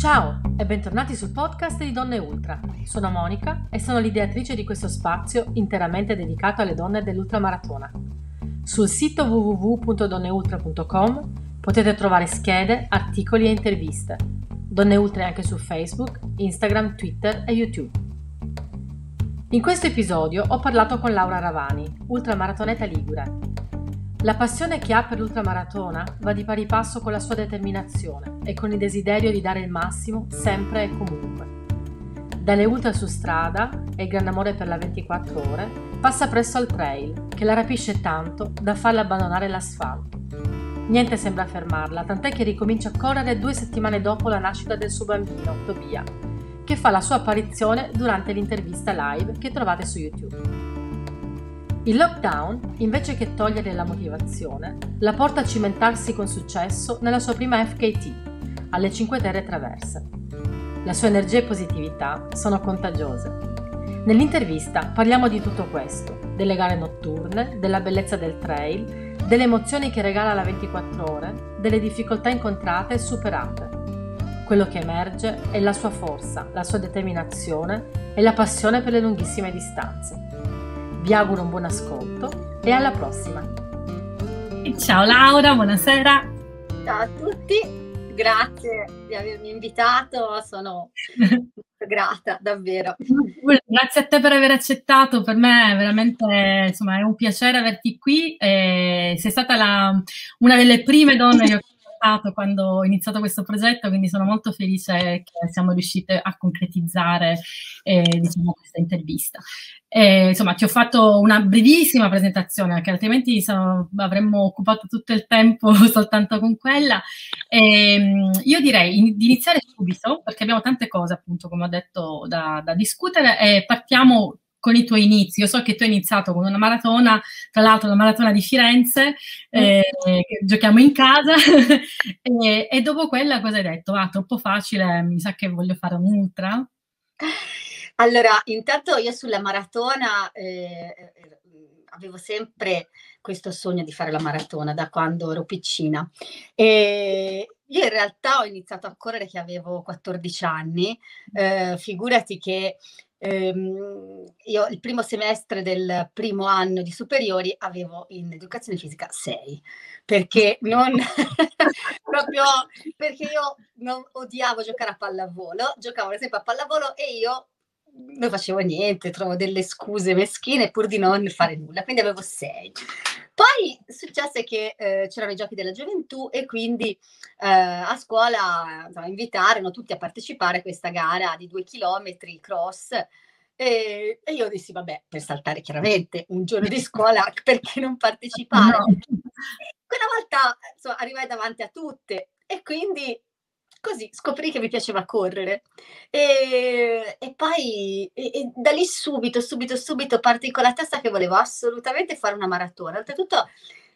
Ciao e bentornati sul podcast di Donne Ultra. Sono Monica e sono l'ideatrice di questo spazio interamente dedicato alle donne dell'ultramaratona. Sul sito www.donneultra.com potete trovare schede, articoli e interviste. Donne Ultra è anche su Facebook, Instagram, Twitter e YouTube. In questo episodio ho parlato con Laura Ravani, ultramaratoneta ligure, la passione che ha per l'ultramaratona va di pari passo con la sua determinazione e con il desiderio di dare il massimo sempre e comunque. Dalle ultra su strada e il grande amore per la 24 ore, passa presto al trail, che la rapisce tanto da farla abbandonare l'asfalto. Niente sembra fermarla, tant'è che ricomincia a correre due settimane dopo la nascita del suo bambino, Tobia, che fa la sua apparizione durante l'intervista live che trovate su YouTube. Il lockdown, invece che togliere la motivazione, la porta a cimentarsi con successo nella sua prima FKT, alle 5 Terre Traverse. La sua energia e positività sono contagiose. Nell'intervista parliamo di tutto questo, delle gare notturne, della bellezza del trail, delle emozioni che regala la 24 ore, delle difficoltà incontrate e superate. Quello che emerge è la sua forza, la sua determinazione e la passione per le lunghissime distanze. Vi auguro un buon ascolto e alla prossima. Ciao Laura, buonasera. Ciao a tutti, grazie di avermi invitato, sono grata davvero. Grazie a te per aver accettato, per me è veramente insomma, è un piacere averti qui. Eh, sei stata la, una delle prime donne che ho contattato quando ho iniziato questo progetto, quindi sono molto felice che siamo riuscite a concretizzare eh, diciamo, questa intervista. Eh, insomma, ti ho fatto una brevissima presentazione, perché altrimenti sono, avremmo occupato tutto il tempo soltanto con quella. Eh, io direi in, di iniziare subito, perché abbiamo tante cose, appunto, come ho detto, da, da discutere, e partiamo con i tuoi inizi. Io so che tu hai iniziato con una maratona, tra l'altro la maratona di Firenze, eh, giochiamo in casa, e, e, dopo quella cosa hai detto? Ah, troppo facile, mi sa che voglio fare un ultra. Allora, intanto io sulla maratona eh, avevo sempre questo sogno di fare la maratona da quando ero piccina. E io in realtà ho iniziato a correre che avevo 14 anni, eh, figurati che ehm, io il primo semestre del primo anno di superiori avevo in educazione fisica 6, perché non proprio perché io non odiavo giocare a pallavolo, giocavo esempio a pallavolo e io non facevo niente, trovo delle scuse meschine pur di non fare nulla, quindi avevo sei. Poi successe che eh, c'erano i giochi della gioventù e quindi eh, a scuola insomma, invitarono tutti a partecipare a questa gara di due chilometri cross. E, e io dissi, vabbè, per saltare chiaramente un giorno di scuola, perché non partecipare? No. Quella volta insomma, arrivai davanti a tutte e quindi così scoprì che mi piaceva correre e, e poi e, e da lì subito, subito, subito partì con la testa che volevo assolutamente fare una maratona. Oltretutto,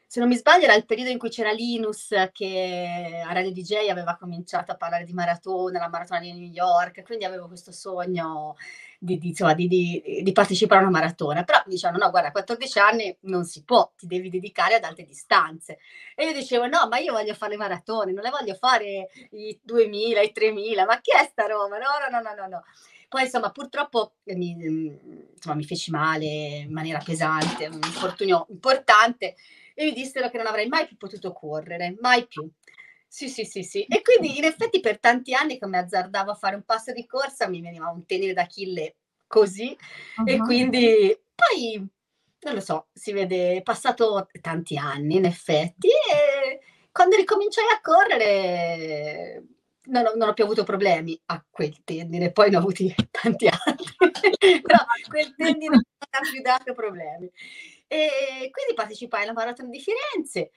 se non mi sbaglio, era il periodo in cui c'era Linus che a Radio DJ aveva cominciato a parlare di maratona, la maratona di New York, quindi avevo questo sogno di, di, insomma, di, di, partecipare a una maratona, però dicevano no, guarda, a 14 anni non si può, ti devi dedicare ad alte distanze. E io dicevo no, ma io voglio fare le maratone, non le voglio fare i 2000, i 3000, ma chi è sta roba? No, no, no, no, no. Poi insomma purtroppo mi, insomma, mi feci male in maniera pesante, un infortunio importante e mi dissero che non avrei mai più potuto correre, mai più. Sì, sì, sì, sì. E quindi in effetti per tanti anni che mi azzardavo a fare un passo di corsa mi veniva un tenere d'Achille così uh-huh. e quindi poi non lo so, si vede, è passato tanti anni in effetti e quando ricominciai a correre non ho, non ho più avuto problemi a quel tendine, poi ne ho avuti tanti altri, però quel tendine non ha più dato problemi. E quindi partecipai alla maratona di Firenze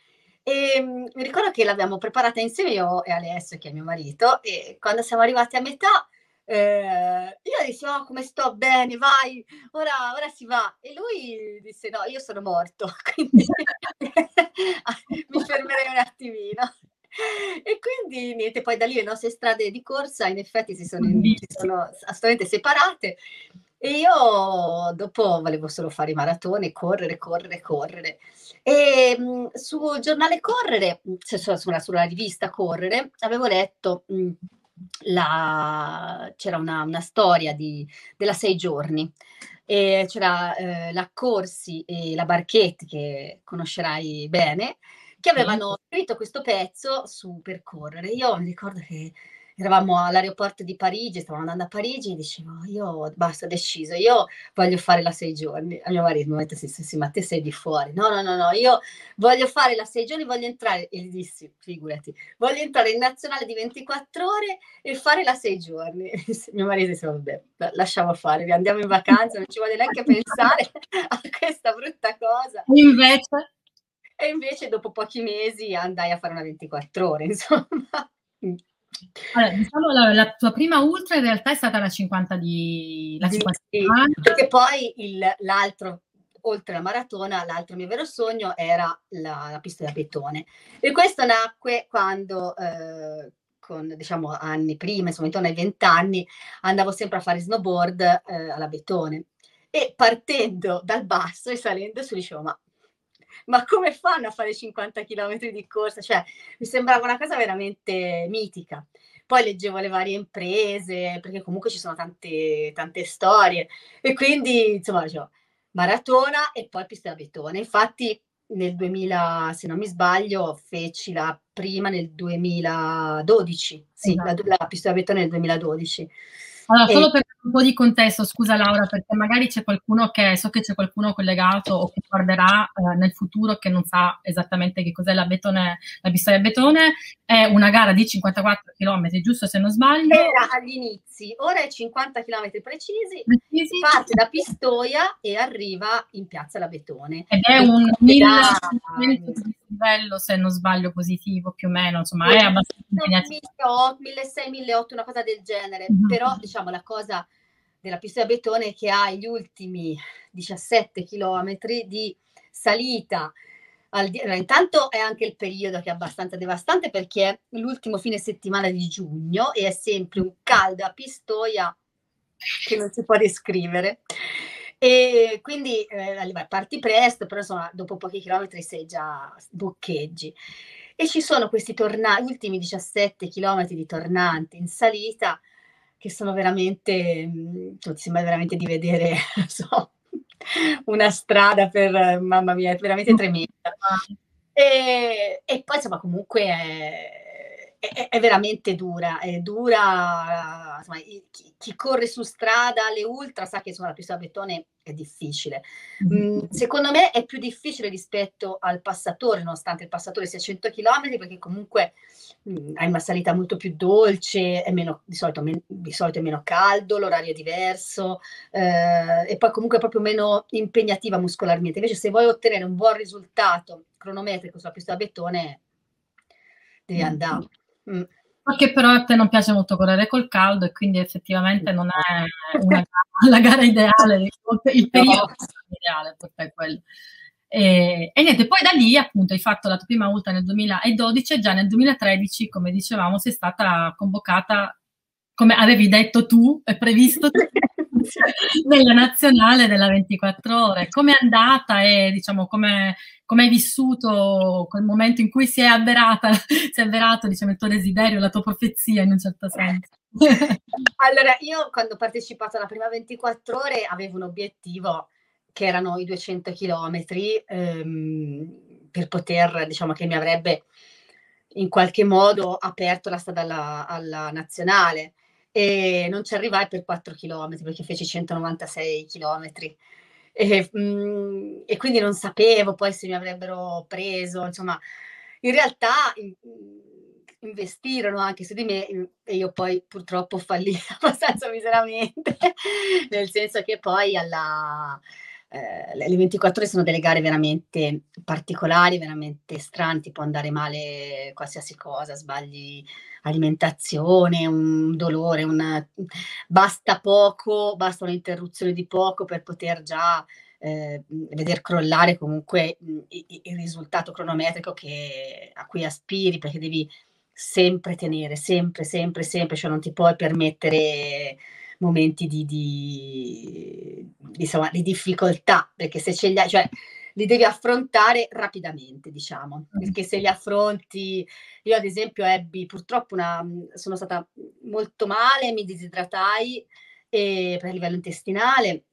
e mhmm, mi ricordo che l'abbiamo preparata insieme io e Alessio, che è mio marito, e quando siamo arrivati a metà, eh, io dissi, oh, come sto bene, vai, ora, ora si va. E lui disse, no, io sono morto, quindi mi fermerei un attimino. E quindi niente, poi da lì le nostre strade di corsa in effetti si sono, si sono assolutamente separate e io dopo volevo solo fare i maratoni, correre, correre, correre. E mh, mhmm, sul giornale Correre, cioè sulla, sulla, rivista Correre, avevo letto mh, mhmm, la, c'era una, una storia di, della sei giorni. E c'era eh, la Corsi e la Barchetti, che conoscerai bene, che avevano scritto questo pezzo su percorrere. Io mi ricordo che eravamo all'aeroporto di Parigi, stavamo andando a Parigi e dicevo, io basta, ho deciso, io voglio fare la sei giorni. A mio marito mi ha detto, sì, sì, sì, ma te sei di fuori. No, no, no, no, io voglio fare la sei giorni, voglio entrare, e gli dissi, figurati, voglio entrare in nazionale di 24 ore e fare la sei giorni. mio marito disse, vabbè, lasciamo fare, andiamo in vacanza, non ci voglio neanche pensare a questa brutta cosa. Invece... E invece dopo pochi mesi andai a fare una 24 ore, insomma. Allora, diciamo la, la, tua prima ultra in realtà è stata la 50 di la 50 sì, perché poi il, l'altro oltre la maratona, l'altro mio vero sogno era la, la pista da betone. E questo nacque quando, eh, con diciamo anni prima, insomma intorno ai vent'anni, andavo sempre a fare snowboard eh, alla betone. E partendo dal basso e salendo su dicevo, ma ma come fanno a fare 50 km di corsa? Cioè, mi sembrava una cosa veramente mitica. Poi leggevo le varie imprese, perché comunque ci sono tante, tante storie. E quindi, insomma, dicevo, maratona e poi pista da betone. Infatti, nel 2000, se non mi sbaglio, feci la prima nel 2012. Sì, esatto. la, la pista da betone nel 2012. Allora, solo per un po' di contesto, scusa Laura, perché magari c'è qualcuno che, so che c'è qualcuno collegato o che guarderà eh, nel futuro che non sa esattamente che cos'è la, betone, la pistola a betone, è una gara di 54 km, giusto se non sbaglio? Era agli inizi, ora è 50 km precisi, precisi, parte da Pistoia e arriva in piazza la Betone. Ed è un 1500 di livello, se non sbaglio, positivo più o meno, insomma, è abbastanza impegnativo. 1600, 1800, una cosa del genere, mm-hmm. però diciamo la cosa della pista da betone che ha gli ultimi 17 km di salita. Al di- intanto è anche il periodo che è abbastanza devastante perché è l'ultimo fine settimana di giugno e è sempre un caldo a Pistoia che non si può descrivere. E quindi eh, parti presto, però insomma dopo pochi chilometri sei già boccheggi. E ci sono questi torna- ultimi 17 chilometri di tornante in salita che sono veramente, mh, cioè, sembra veramente di vedere, so, una strada per, mamma mia, è veramente tremenda. E, e poi insomma comunque è, è, è, veramente dura, è dura, insomma, chi, chi, corre su strada, le ultra, sa che insomma, la pista da betone è difficile. Mm, secondo me è più difficile rispetto al passatore, nonostante il passatore sia 100 km, perché comunque mh, hai una salita molto più dolce, è meno, di, solito, men, di solito è meno caldo, l'orario è diverso, eh, e poi comunque è proprio meno impegnativa muscolarmente. Invece se vuoi ottenere un buon risultato cronometrico sulla pista da betone, devi andare. Mm. Perché però a te non piace molto correre col caldo e quindi effettivamente non è una, la gara ideale, il periodo ideale per te quello. E, e, niente, poi da lì appunto hai fatto la tua prima ultra nel 2012 e già nel 2013, come dicevamo, sei stata convocata, come avevi detto tu, è previsto tu, nella nazionale della 24 ore. Come è andata e diciamo come come hai vissuto quel momento in cui si è avverata, si è avverato diciamo, il tuo desiderio, la tua profezia in un certo senso? allora, io quando ho partecipato alla prima 24 ore avevo un obiettivo che erano i 200 chilometri ehm, per poter, diciamo che mi avrebbe in qualche modo aperto la strada alla, alla nazionale e non ci arrivai per 4 chilometri perché feci 196 chilometri. E, mh, mhmm, e, quindi non sapevo poi se mi avrebbero preso, insomma, in realtà in, investirono anche su di me e io poi purtroppo fallì abbastanza miseramente, nel senso che poi alla, eh, le 24 ore sono delle gare veramente particolari, veramente strane, ti può andare male qualsiasi cosa, sbagli alimentazione, un dolore, una... basta poco, basta un'interruzione di poco per poter già eh, veder crollare comunque il, il risultato cronometrico che, a cui aspiri, perché devi sempre tenere, sempre, sempre, sempre, cioè non ti puoi permettere momenti di, di, di, insomma, di difficoltà, perché se ce li hai, cioè li devi affrontare rapidamente, diciamo, mm. perché se li affronti, io ad esempio ebbi purtroppo una, sono stata molto male, mi disidratai e, per livello intestinale,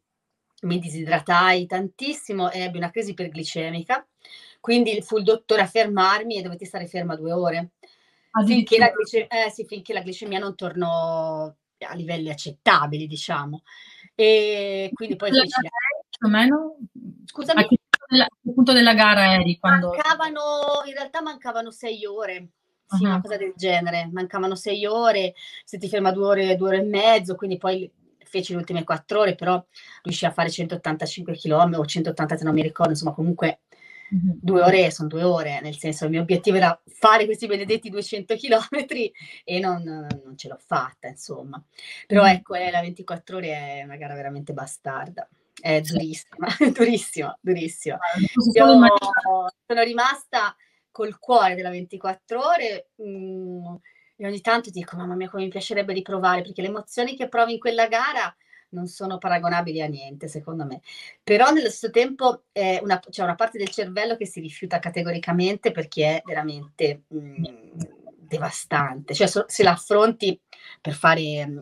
mi disidratai tantissimo e ebbi una crisi iperglicemica, quindi fu il dottore a fermarmi e dovetti stare ferma due ore. Finché la, glice- eh, sì, finché la glicemia non tornò a livelli accettabili, diciamo. E quindi poi la... più o meno? Scusami. A che punto della gara eri? Quando... Mancavano, in realtà mancavano sei ore. Sì, uh-huh. una cosa del genere. Mancavano sei ore, se ti ferma due ore, due ore e mezzo, quindi poi feci le ultime quattro ore, però riuscì a fare 185 km o 180, non mi ricordo, insomma comunque mm-hmm. due ore sono due ore, nel senso il mio obiettivo era fare questi benedetti 200 km e non, non ce l'ho fatta, insomma. Però mm-hmm. ecco, eh, la 24 ore è una gara veramente bastarda. È durissima, durissima, durissima. Io sono rimasta col cuore della 24 ore mh, mm, e ogni tanto dico, mamma mia, come mi piacerebbe riprovare, perché le emozioni che provi in quella gara non sono paragonabili a niente, secondo me. Però nello stesso tempo eh, una, c'è una parte del cervello che si rifiuta categoricamente perché è veramente mh, mm, devastante. Cioè, so, se la affronti per fare... Mm,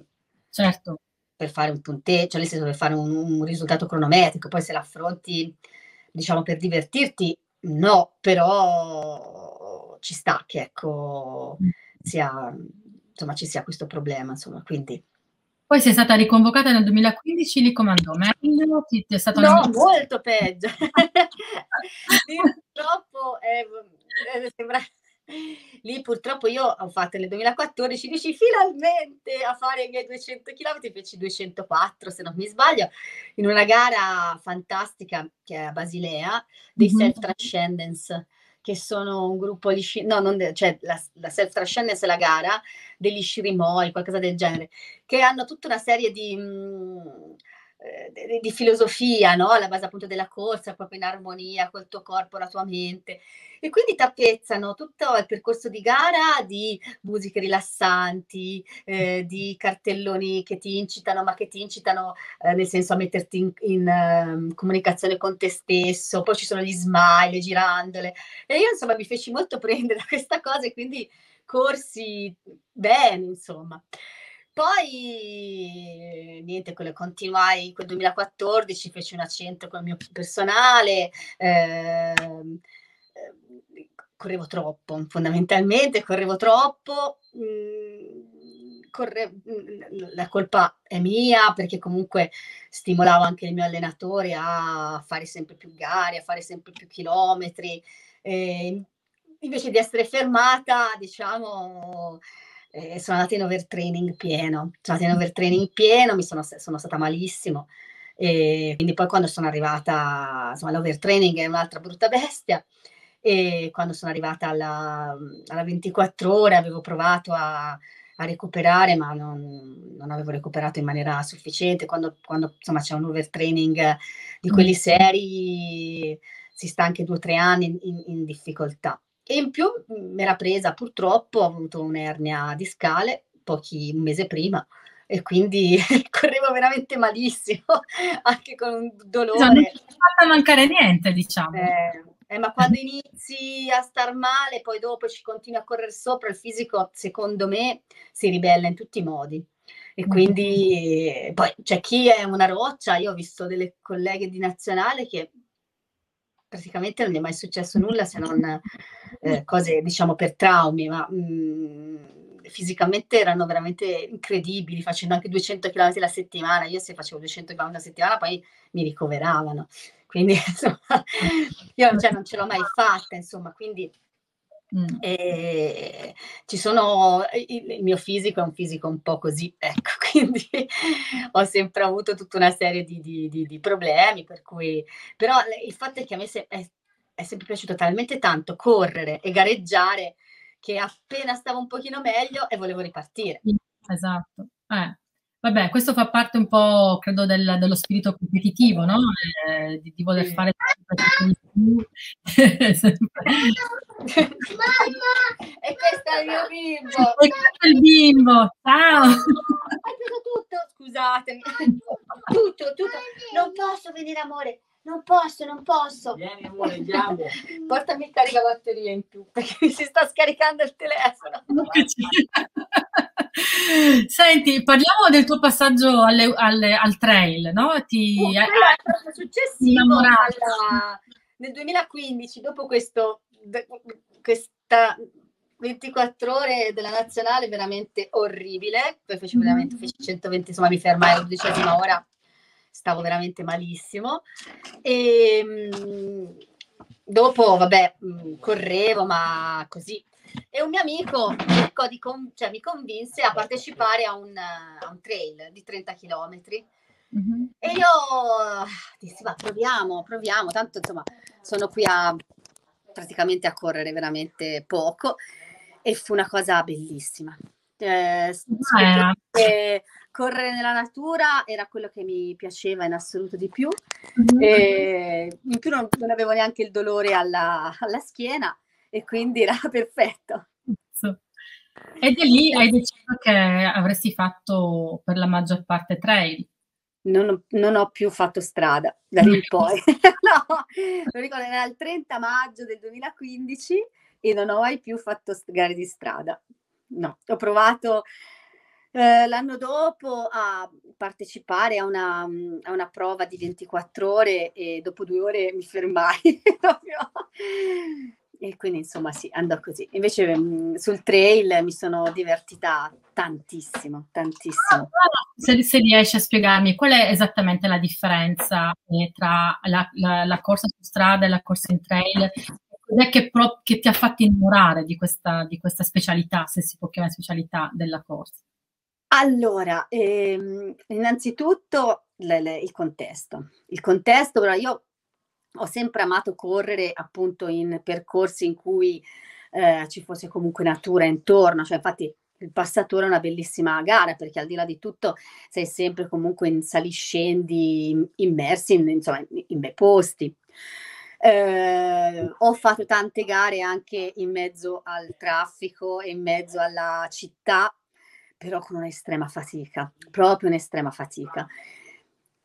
certo. Per fare un punteggio, cioè nel senso per fare un, un risultato cronometrico, poi se la affronti, diciamo, per divertirti, no, però ci sta che, ecco, mm. sia, insomma, ci sia questo problema, insomma, quindi poi sei stata riconvocata nel 2015, lì comandò meglio? Ti, ti è stato no, molto peggio. purtroppo eh, eh, sembra... Lì purtroppo io ho fatto nel 2014, riuscì finalmente a fare i miei 200 km, feci 204 se non mi sbaglio, in una gara fantastica che è a Basilea, dei mm-hmm. self-transcendence che sono un gruppo di sci- no, non de- cioè la, la self trascendence è la gara degli scirimoi, qualcosa del genere, che hanno tutta una serie di, mh, mm, eh, di filosofia, no? alla base appunto della corsa, proprio in armonia col tuo corpo, la tua mente. E quindi tappezzano tutto il percorso di gara di musiche rilassanti, eh, di cartelloni che ti incitano, ma che ti incitano eh, nel senso a metterti in, in uh, comunicazione con te stesso. Poi ci sono gli smile, girandole. E io insomma mi feci molto prendere da questa cosa e quindi corsi bene, insomma. Poi niente, quello continuai quel 2014, feci un accento con il mio personale, ehm, eh, correvo troppo, fondamentalmente correvo troppo. Mh, mm, corre, mm, la colpa è mia perché comunque stimolavo anche il mio allenatore a fare sempre più gare, a fare sempre più chilometri. Eh, invece di essere fermata, diciamo, eh, sono andata in overtraining pieno, sono andata in overtraining pieno, mi sono, sono stata malissimo. E quindi poi quando sono arrivata, insomma, l'overtraining è un'altra brutta bestia. E quando sono arrivata alla, alla 24 ore avevo provato a, a recuperare, ma non, non, avevo recuperato in maniera sufficiente. Quando, quando insomma, c'è un overtraining di quelli seri, si sta anche due o tre anni in, in difficoltà. E in più mi era presa, purtroppo, ho avuto un'ernia discale pochi un mese prima e quindi correvo veramente malissimo, anche con un dolore. non ti è fatta mancare niente, diciamo. Eh, eh, ma quando inizi a star male, poi dopo ci continui a correre sopra, il fisico, secondo me, si ribella in tutti i modi. E quindi poi c'è chi è una roccia, io ho visto delle colleghe di nazionale che praticamente non è mai successo nulla se non eh, cose diciamo per traumi, ma mh, mm, fisicamente erano veramente incredibili, facendo anche 200 km la settimana. Io se facevo 200 km la settimana poi mi ricoveravano. Quindi insomma, io cioè, non ce l'ho mai fatta, insomma, quindi Mm. E ci sono, il, il, mio fisico è un fisico un po' così, ecco, quindi ho sempre avuto tutta una serie di, di, di, di problemi, per cui, però il fatto è che a me se, è, è, sempre piaciuto talmente tanto correre e gareggiare che appena stavo un pochino meglio e volevo ripartire. Esatto. Eh. Vabbè, questo fa parte un po', credo, del, dello spirito competitivo, no? Eh, di, di, voler sì. fare più. Mamma, e questo è il mio bimbo. E questo è il bimbo, ciao. Hai preso tutto, scusatemi. Tutto, tutto. Non posso venire, amore. non posso, non posso. Vieni amore, andiamo. Portami il caricabatteria in più perché mi si sta scaricando il telefono. Senti, parliamo del tuo passaggio alle, alle, al trail, no? Ti, uh, è successivo alla, nel 2015, dopo questo, questa 24 ore della nazionale veramente orribile, poi feci veramente feci 120, insomma mi fermai alla dodicesima ora stavo veramente malissimo. E ehm, dopo, vabbè, mm, correvo, ma così. E un mio amico con, cioè, mi convinse a partecipare a un, a un trail di 30 km. Mm-hmm. E io dissi, va, proviamo, proviamo, tanto insomma sono qui a praticamente a correre veramente poco e fu una cosa bellissima. Eh, eh, correre nella natura era quello che mi piaceva in assoluto di più. Mm-hmm. In più non, non, avevo neanche il dolore alla, alla, schiena e quindi era perfetto. E da lì hai deciso che avresti fatto per la maggior parte trail. Non, non ho più fatto strada da lì in poi. no, lo ricordo, era il 30 maggio del 2015 e non ho mai più fatto gare di strada. No, ho provato eh, l'anno dopo a partecipare a una, a una, prova di 24 ore e dopo due ore mi fermai e quindi insomma sì, andò così. Invece mh, mm, sul trail mi sono divertita tantissimo, tantissimo. Se, se, riesci a spiegarmi qual è esattamente la differenza eh, tra la, la, la, corsa su strada e la corsa in trail? Cos'è che, pro, che ti ha fatto innamorare di questa, di questa specialità, se si può chiamare specialità della corsa? Allora, ehm, innanzitutto le, le, il contesto. Il contesto, però io ho sempre amato correre appunto in percorsi in cui eh, ci fosse comunque natura intorno, cioè infatti il passatore è una bellissima gara perché al di là di tutto sei sempre comunque in saliscendi immersi in, insomma, in bei posti. Eh, ho fatto tante gare anche in mezzo al traffico e in mezzo alla città però con un'estrema fatica, proprio un'estrema fatica.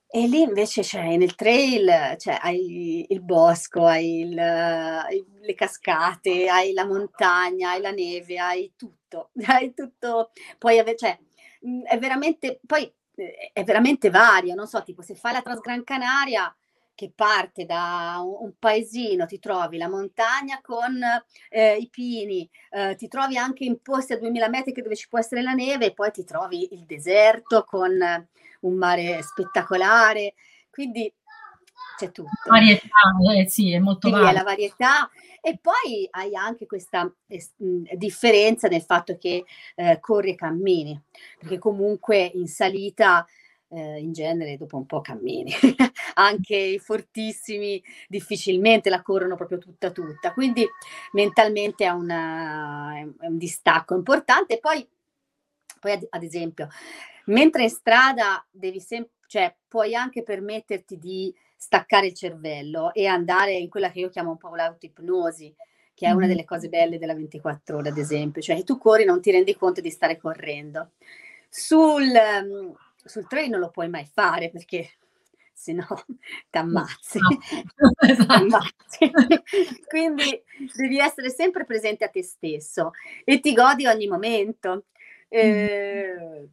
E lì invece c'è nel trail, cioè, hai il bosco, hai il, le cascate, hai la montagna, hai la neve, hai tutto, hai tutto. Poi cioè, è veramente, poi è veramente vario, non so, tipo se fai la Transgran Canaria, che parte da un, un, paesino, ti trovi la montagna con eh, i pini, eh, ti trovi anche in posti a 2000 metri dove ci può essere la neve e poi ti trovi il deserto con un mare spettacolare. Quindi c'è tutto. Varietà, eh, sì, è molto varia. la varietà e poi hai anche questa eh, differenza nel fatto che eh, corri e cammini, perché comunque in salita eh, in genere dopo un po' cammini, anche i fortissimi difficilmente la corrono proprio tutta tutta, quindi mentalmente è, una, è un distacco importante. Poi, poi ad, ad esempio, mentre in strada devi sempre, cioè puoi anche permetterti di staccare il cervello e andare in quella che io chiamo un po' l'autoipnosi, che è una delle cose belle della 24 ore, ad esempio, cioè tu corri e non ti rendi conto di stare correndo. Sul, sul train non lo puoi mai fare perché se no ti ammazzi. No. ammazzi. Quindi devi essere sempre presente a te stesso e ti godi ogni momento. Eh,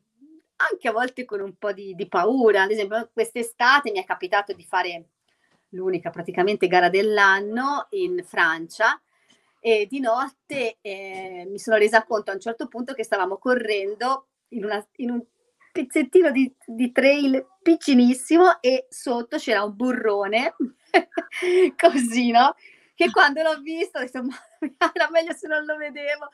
anche a volte con un po' di, di paura. Ad esempio, quest'estate mi è capitato di fare l'unica praticamente gara dell'anno in Francia e di notte eh, mi sono resa conto a un certo punto che stavamo correndo in, una, in un pezzettino di, di trail piccinissimo e sotto c'era un burrone, così, no? Che quando l'ho visto ho detto, ma era meglio se non lo vedevo,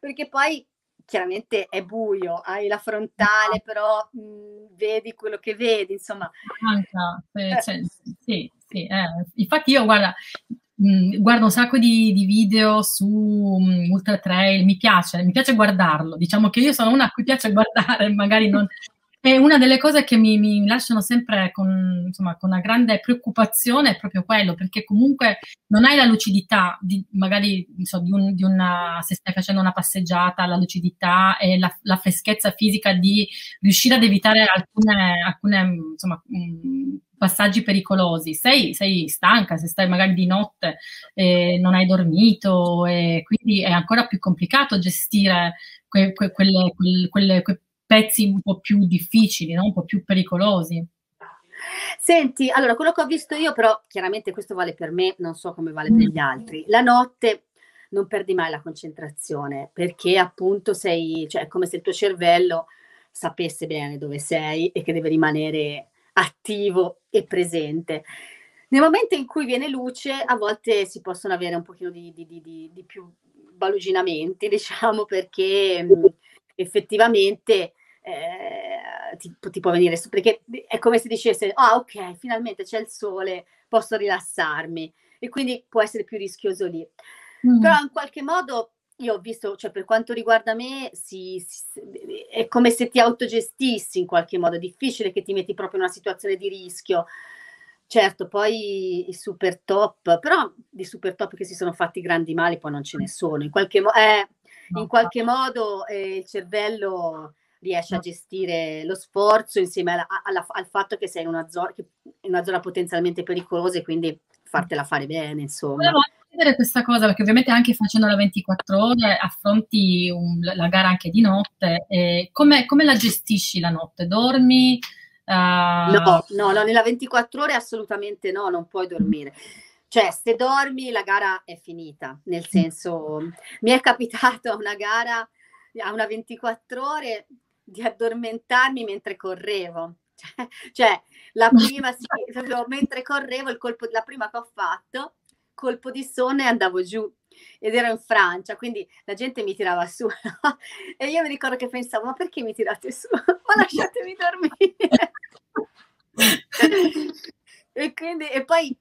perché poi chiaramente è buio, hai la frontale, però mh, mhmm, vedi quello che vedi, insomma. Manca, eh, cioè, sì, sì, eh. infatti io guarda, mh, guardo un sacco di, di video su mh, Ultra Trail, mi piace, mi piace guardarlo, diciamo che io sono una a cui piace guardare, magari non... E una delle cose che mi, mi lasciano sempre con, insomma, con, una grande preoccupazione è proprio quello, perché comunque non hai la lucidità, di, magari so, di, un, di, una, se stai facendo una passeggiata, la lucidità e la, la freschezza fisica di riuscire ad evitare alcune, alcune insomma, passaggi pericolosi. Sei, sei, stanca, se stai magari di notte e non hai dormito, e quindi è ancora più complicato gestire que, que, quelle, quelle, quelle, pezzi un po' più difficili, no? un po' più pericolosi. Senti, allora quello che ho visto io, però chiaramente questo vale per me, non so come vale per gli altri. La notte non perdi mai la concentrazione perché appunto sei, cioè è come se il tuo cervello sapesse bene dove sei e che deve rimanere attivo e presente. Nel momento in cui viene luce, a volte si possono avere un pochino di, di, di, di più baluginamenti, diciamo, perché mh, effettivamente eh, ti, ti, può venire su, perché è come se dicesse, ah ok, finalmente c'è il sole, posso rilassarmi, e quindi può essere più rischioso lì. Mm. Però in qualche modo io ho visto, cioè per quanto riguarda me, si, si, è come se ti autogestissi in qualche modo, è difficile che ti metti proprio in una situazione di rischio. Certo, poi i super top, però di super top che si sono fatti grandi mali poi non ce ne sono. In qualche, mo- eh, in qualche modo eh, il cervello riesce a gestire lo sforzo insieme alla, alla, al fatto che sei in una, zona, in una zona potenzialmente pericolosa e quindi fartela fare bene, insomma. Volevo chiedere questa cosa perché ovviamente anche facendo la 24 ore affronti un, la gara anche di notte. Eh, come, come, la gestisci la notte? Dormi? Uh... No, no, no, nella 24 ore assolutamente no, non puoi dormire. Cioè, se dormi la gara è finita, nel mm. senso, mi è capitato una gara a una 24 ore di addormentarmi mentre correvo. Cioè, cioè la prima, sì, mentre correvo, il colpo, la prima che ho fatto, colpo di sonno e andavo giù ed ero in Francia, quindi la gente mi tirava su no? e io mi ricordo che pensavo, ma perché mi tirate su? ma lasciatemi dormire. e, quindi, e poi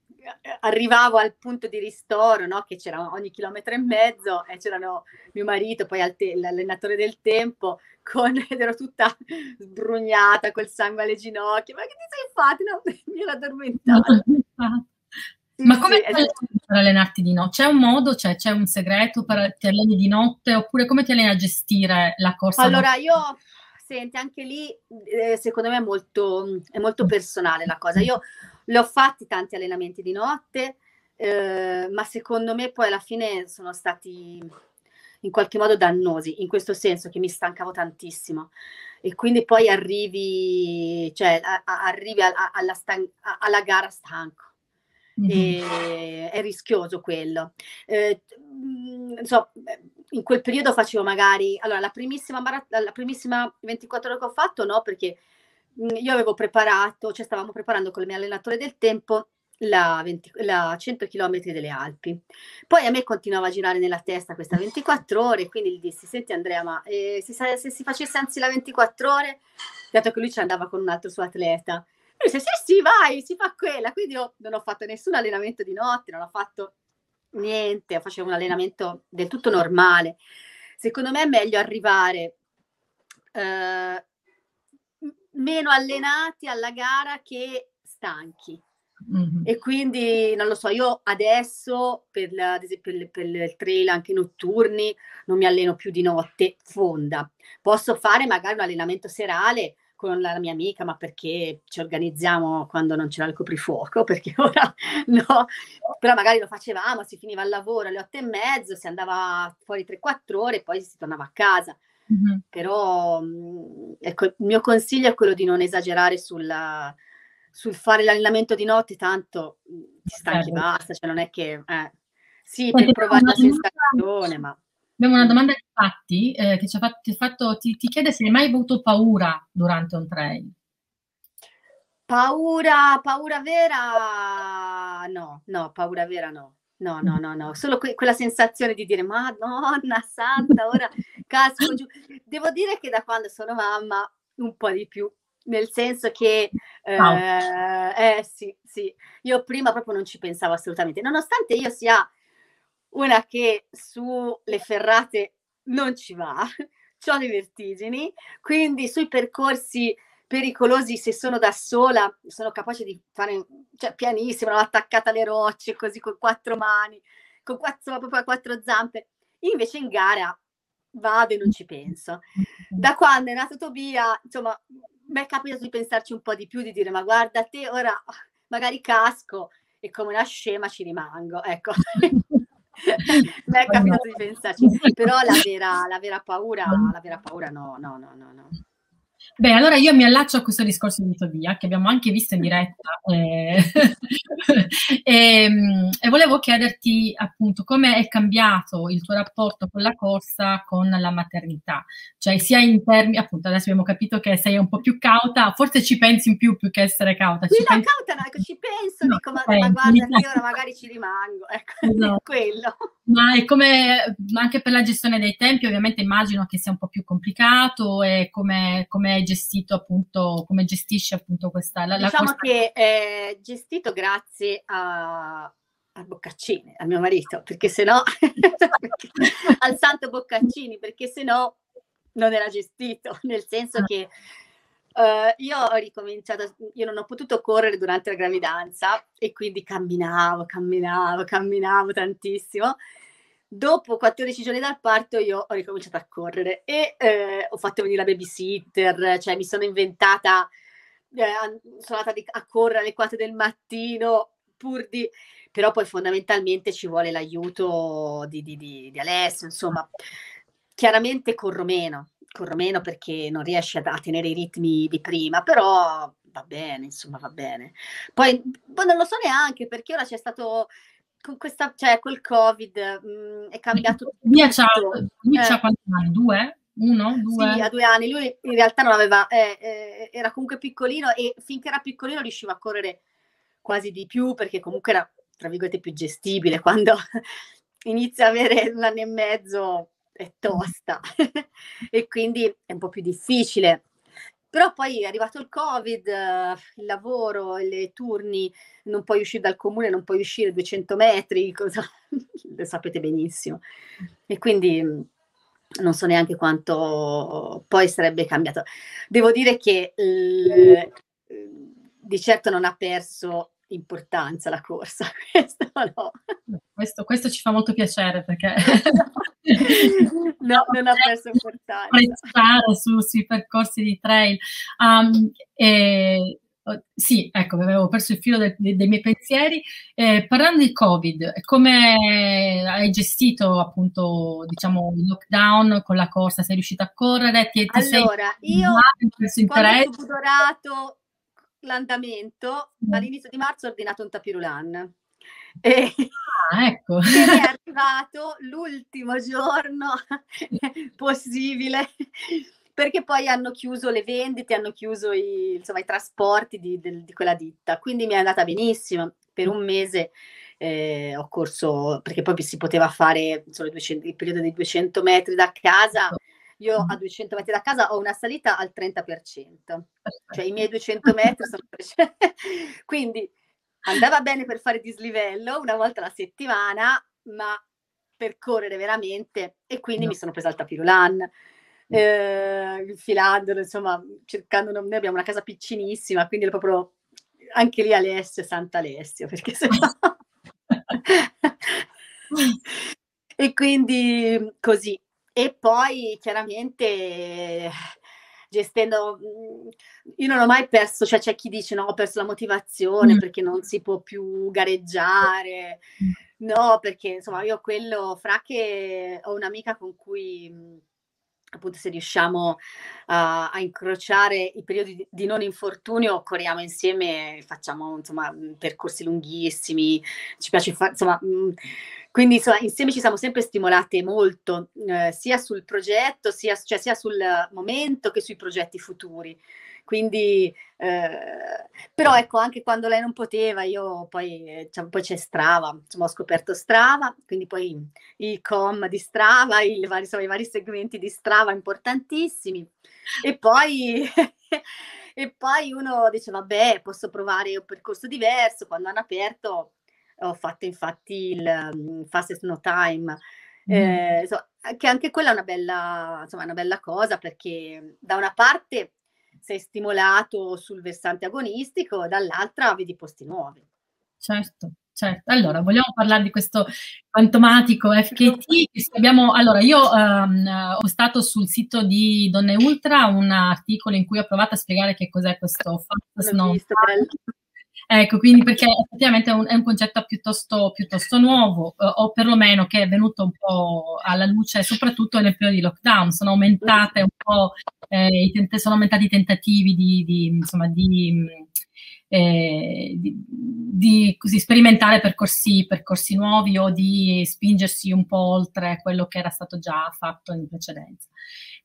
arrivavo al punto di ristoro, no? che c'era ogni chilometro e mezzo e c'erano mio marito, poi te- l'allenatore del tempo, con, ed ero tutta sbrugnata col sangue alle ginocchia. Ma che ti sei fatto? No, mi ero addormentata. Ma come sì, fai per allenarti di notte? C'è un modo, cioè, c'è un segreto per ti alleni di notte oppure come ti alleni a gestire la corsa? Allora, io senti, anche lì eh, secondo me è molto, è molto personale la cosa. Io le ho fatti tanti allenamenti di notte, eh, ma secondo me poi alla fine sono stati in qualche modo dannosi, in questo senso che mi stancavo tantissimo e quindi poi arrivi, cioè, a, a, arrivi a, alla, stan- alla gara stanco. Mm-hmm. è rischioso quello. Eh, so, in quel periodo facevo magari, allora la primissima, la primissima 24 ore che ho fatto no, perché mh, io avevo preparato, cioè stavamo preparando con il mio allenatore del tempo la, 20, la 100 km delle Alpi. Poi a me continuava a girare nella testa questa 24 ore, quindi gli dissi, senti Andrea, ma eh, se, se, si facesse anzi la 24 ore, dato che lui ci andava con un altro suo atleta, lui disse, sì, sì, vai, si fa quella. Quindi io non ho fatto nessun allenamento di notte, non ho fatto niente, facevo un allenamento del tutto normale. Secondo me è meglio arrivare eh, meno allenati alla gara che stanchi. Mm-hmm. E quindi non lo so, io adesso per, la, per, per il trail anche notturni non mi alleno più di notte fonda. Posso fare magari un allenamento serale con la mia amica, ma perché ci organizziamo quando non c'era il coprifuoco, perché ora no, però magari lo facevamo, si finiva il lavoro alle otto e mezzo, si andava fuori 3-4 ore e poi si tornava a casa. Mm-hmm. Però ecco, il mio consiglio è quello di non esagerare sulla, sul fare l'allenamento di notte, tanto ti stanchi, certo. basta, cioè non è che... Eh, sì, per provare la sensazione, ma... Abbiamo una domanda infatti eh, che ci ha fatto, ti, fatto, ti, ti, chiede se hai mai avuto paura durante un trail. Paura, paura vera? No, no, paura vera no. No, no, no, no, solo que- quella sensazione di dire Madonna santa, ora casco giù. Devo dire che da quando sono mamma un po' di più, nel senso che eh, wow. eh, sì, sì, io prima proprio non ci pensavo assolutamente, nonostante io sia una che sulle ferrate non ci va, ho le vertigini, quindi sui percorsi pericolosi se sono da sola, sono capace di fare, cioè pianissimo, attaccata alle rocce, così con quattro mani, con quattro, proprio quattro zampe. Invece in gara vado e non ci penso. Da quando è nato Tobia, insomma, mi è capitato di pensarci un po' di più, di dire ma guarda te, ora magari casco e come una scema ci rimango, ecco. mi è capitato di pensarci, però la vera, la vera paura, la vera paura no, no, no, no, no. Beh, allora io mi allaccio a questo discorso di Tobia, che abbiamo anche visto in diretta, eh, e, ehm, e, volevo chiederti appunto come è cambiato il tuo rapporto con la corsa, con la maternità, cioè sia in termini, appunto adesso abbiamo capito che sei un po' più cauta, forse ci pensi in più più che essere cauta. Ci no, pensi... cauta no, ecco, ci penso, no, dico, ma, ma guarda, io ora magari ci rimango, ecco, no. quello. Ma è come, anche per la gestione dei tempi, ovviamente immagino che sia un po' più complicato e come, come gestito appunto, come gestisce appunto questa... La, diciamo la che è gestito grazie a, a Boccaccini, al mio marito, perché se no, al santo Boccaccini, perché se no non era gestito, nel senso che Uh, io ho ricominciato, io non ho potuto correre durante la gravidanza e quindi camminavo, camminavo, camminavo tantissimo. Dopo 14 giorni dal parto io ho ricominciato a correre e eh, ho fatto venire la babysitter, cioè mi sono inventata, eh, sono andata a correre alle 4 del mattino pur di... però poi fondamentalmente ci vuole l'aiuto di, di, di, di Alessio, insomma, chiaramente corro meno, corro meno perché non riesci a, a, tenere i ritmi di prima, però va bene, insomma, va bene. Poi, poi non lo so neanche perché ora c'è stato con questa, cioè col Covid mh, mm, è cambiato Mia tutto. C'ha, lui eh. quanti anni? Due? Uno? Due? Sì, a due anni. Lui in realtà non aveva, eh, eh, era comunque piccolino e finché era piccolino riusciva a correre quasi di più perché comunque era, tra virgolette, più gestibile. Quando inizia a avere un anno e mezzo è tosta e quindi è un po' più difficile. Però poi è arrivato il Covid, il lavoro, i turni, non puoi uscire dal comune, non puoi uscire 200 metri, cosa... lo sapete benissimo. E quindi non so neanche quanto poi sarebbe cambiato. Devo dire che l... di certo non ha perso importanza la corsa, questo no. Questo, questo ci fa molto piacere perché... no, non ha perso importanza. Su, sui percorsi di trail. Um, e, sì, ecco, avevo perso il filo del, dei, miei pensieri. Eh, parlando di Covid, come hai gestito appunto, diciamo, il lockdown con la corsa? Sei riuscita a correre? Ti, ti allora, sei io quando ho suborato l'andamento, all'inizio di marzo ho ordinato un tapirulan. E ah, ecco. è arrivato l'ultimo giorno possibile perché poi hanno chiuso le vendite, hanno chiuso i, insomma, i trasporti di, di, di, quella ditta, quindi mi è andata benissimo. Per un mese eh, ho corso, perché poi si poteva fare insomma, 200, il periodo di 200 metri da casa, io a 200 metri da casa ho una salita al 30%, cioè i miei 200 metri sono... quindi andava bene per fare dislivello una volta alla settimana, ma per correre veramente e quindi no. mi sono presa il tapirulan, eh, infilandolo, insomma, cercando, noi abbiamo una casa piccinissima, quindi è proprio anche lì Alessio, Santa Alessio, perché se no... e quindi così. E poi chiaramente gestendo, mhmm, io non ho mai perso, cioè c'è chi dice no, ho perso la motivazione mm. perché non si può più gareggiare, no, perché insomma io quello, fra che ho un'amica con cui mhmm, appunto se riusciamo a, a incrociare i periodi di, non infortunio, corriamo insieme, facciamo insomma percorsi lunghissimi, ci piace fare, insomma, mh, quindi insomma, insieme ci siamo sempre stimolate molto, eh, sia sul progetto, sia, cioè, sia sul momento che sui progetti futuri. Quindi, eh, però ecco, anche quando lei non poteva, io poi, cioè, poi c'è Strava, insomma, ho scoperto Strava, quindi poi i com di Strava, i vari, insomma, i vari segmenti di Strava importantissimi. E poi, e poi uno dice, vabbè, posso provare un percorso diverso, quando hanno aperto ho fatto infatti il um, Fastest No Time. Mm. Eh, so, che anche quella è una bella, insomma, una bella cosa perché da una parte sei stimolato sul versante agonistico, dall'altra vedi posti nuovi. Certo, certo. Allora, vogliamo parlare di questo fantomatico FKT? Abbiamo, allora, io um, ho stato sul sito di Donne Ultra un articolo in cui ho provato a spiegare che cos'è questo Fast Snow. Ecco, quindi perché effettivamente è un, è un concetto piuttosto, piuttosto nuovo, eh, o perlomeno che è venuto un po' alla luce, soprattutto nel periodo di lockdown. Sono aumentate un po', eh, tent- sono aumentati i tentativi di, di, insomma, di, eh, di, di così, sperimentare percorsi, percorsi nuovi o di spingersi un po' oltre quello che era stato già fatto in precedenza.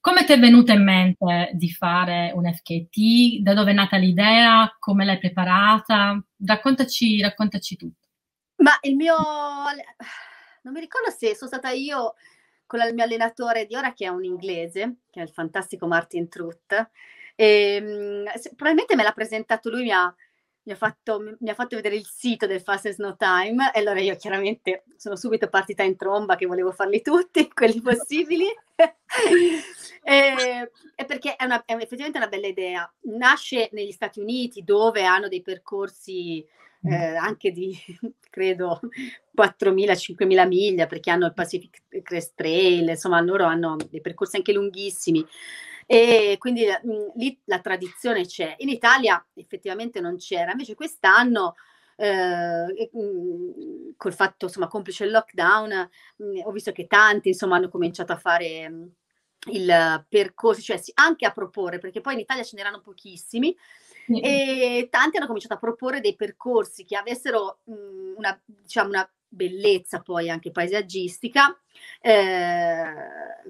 Come ti è venuta in mente di fare un FKT? Da dove è nata l'idea? Come l'hai preparata? Raccontaci, raccontaci tutto. Ma il mio... Non mi ricordo se sono stata io con il mio allenatore di ora che è un inglese, che è il fantastico Martin Trutt. E, ehm, probabilmente me l'ha presentato lui, mi ha, mi ha, fatto, mi ha fatto vedere il sito del Fastest No Time e allora io chiaramente sono subito partita in tromba che volevo farli tutti, quelli possibili. e, e, perché è, una, è, effettivamente una bella idea. Nasce negli Stati Uniti dove hanno dei percorsi mm. eh, anche di, credo, 4.000-5.000 miglia perché hanno il Pacific Crest Trail, insomma loro hanno dei percorsi anche lunghissimi. E quindi mh, lì la tradizione c'è. In Italia effettivamente non c'era, invece quest'anno eh, col fatto, insomma, complice il lockdown, mh, ho visto che tanti, insomma, hanno cominciato a fare il percorso, cioè sì, anche a proporre, perché poi in Italia ce n'erano pochissimi, mm. e tanti hanno cominciato a proporre dei percorsi che avessero mh, una, diciamo, una bellezza poi anche paesaggistica, eh,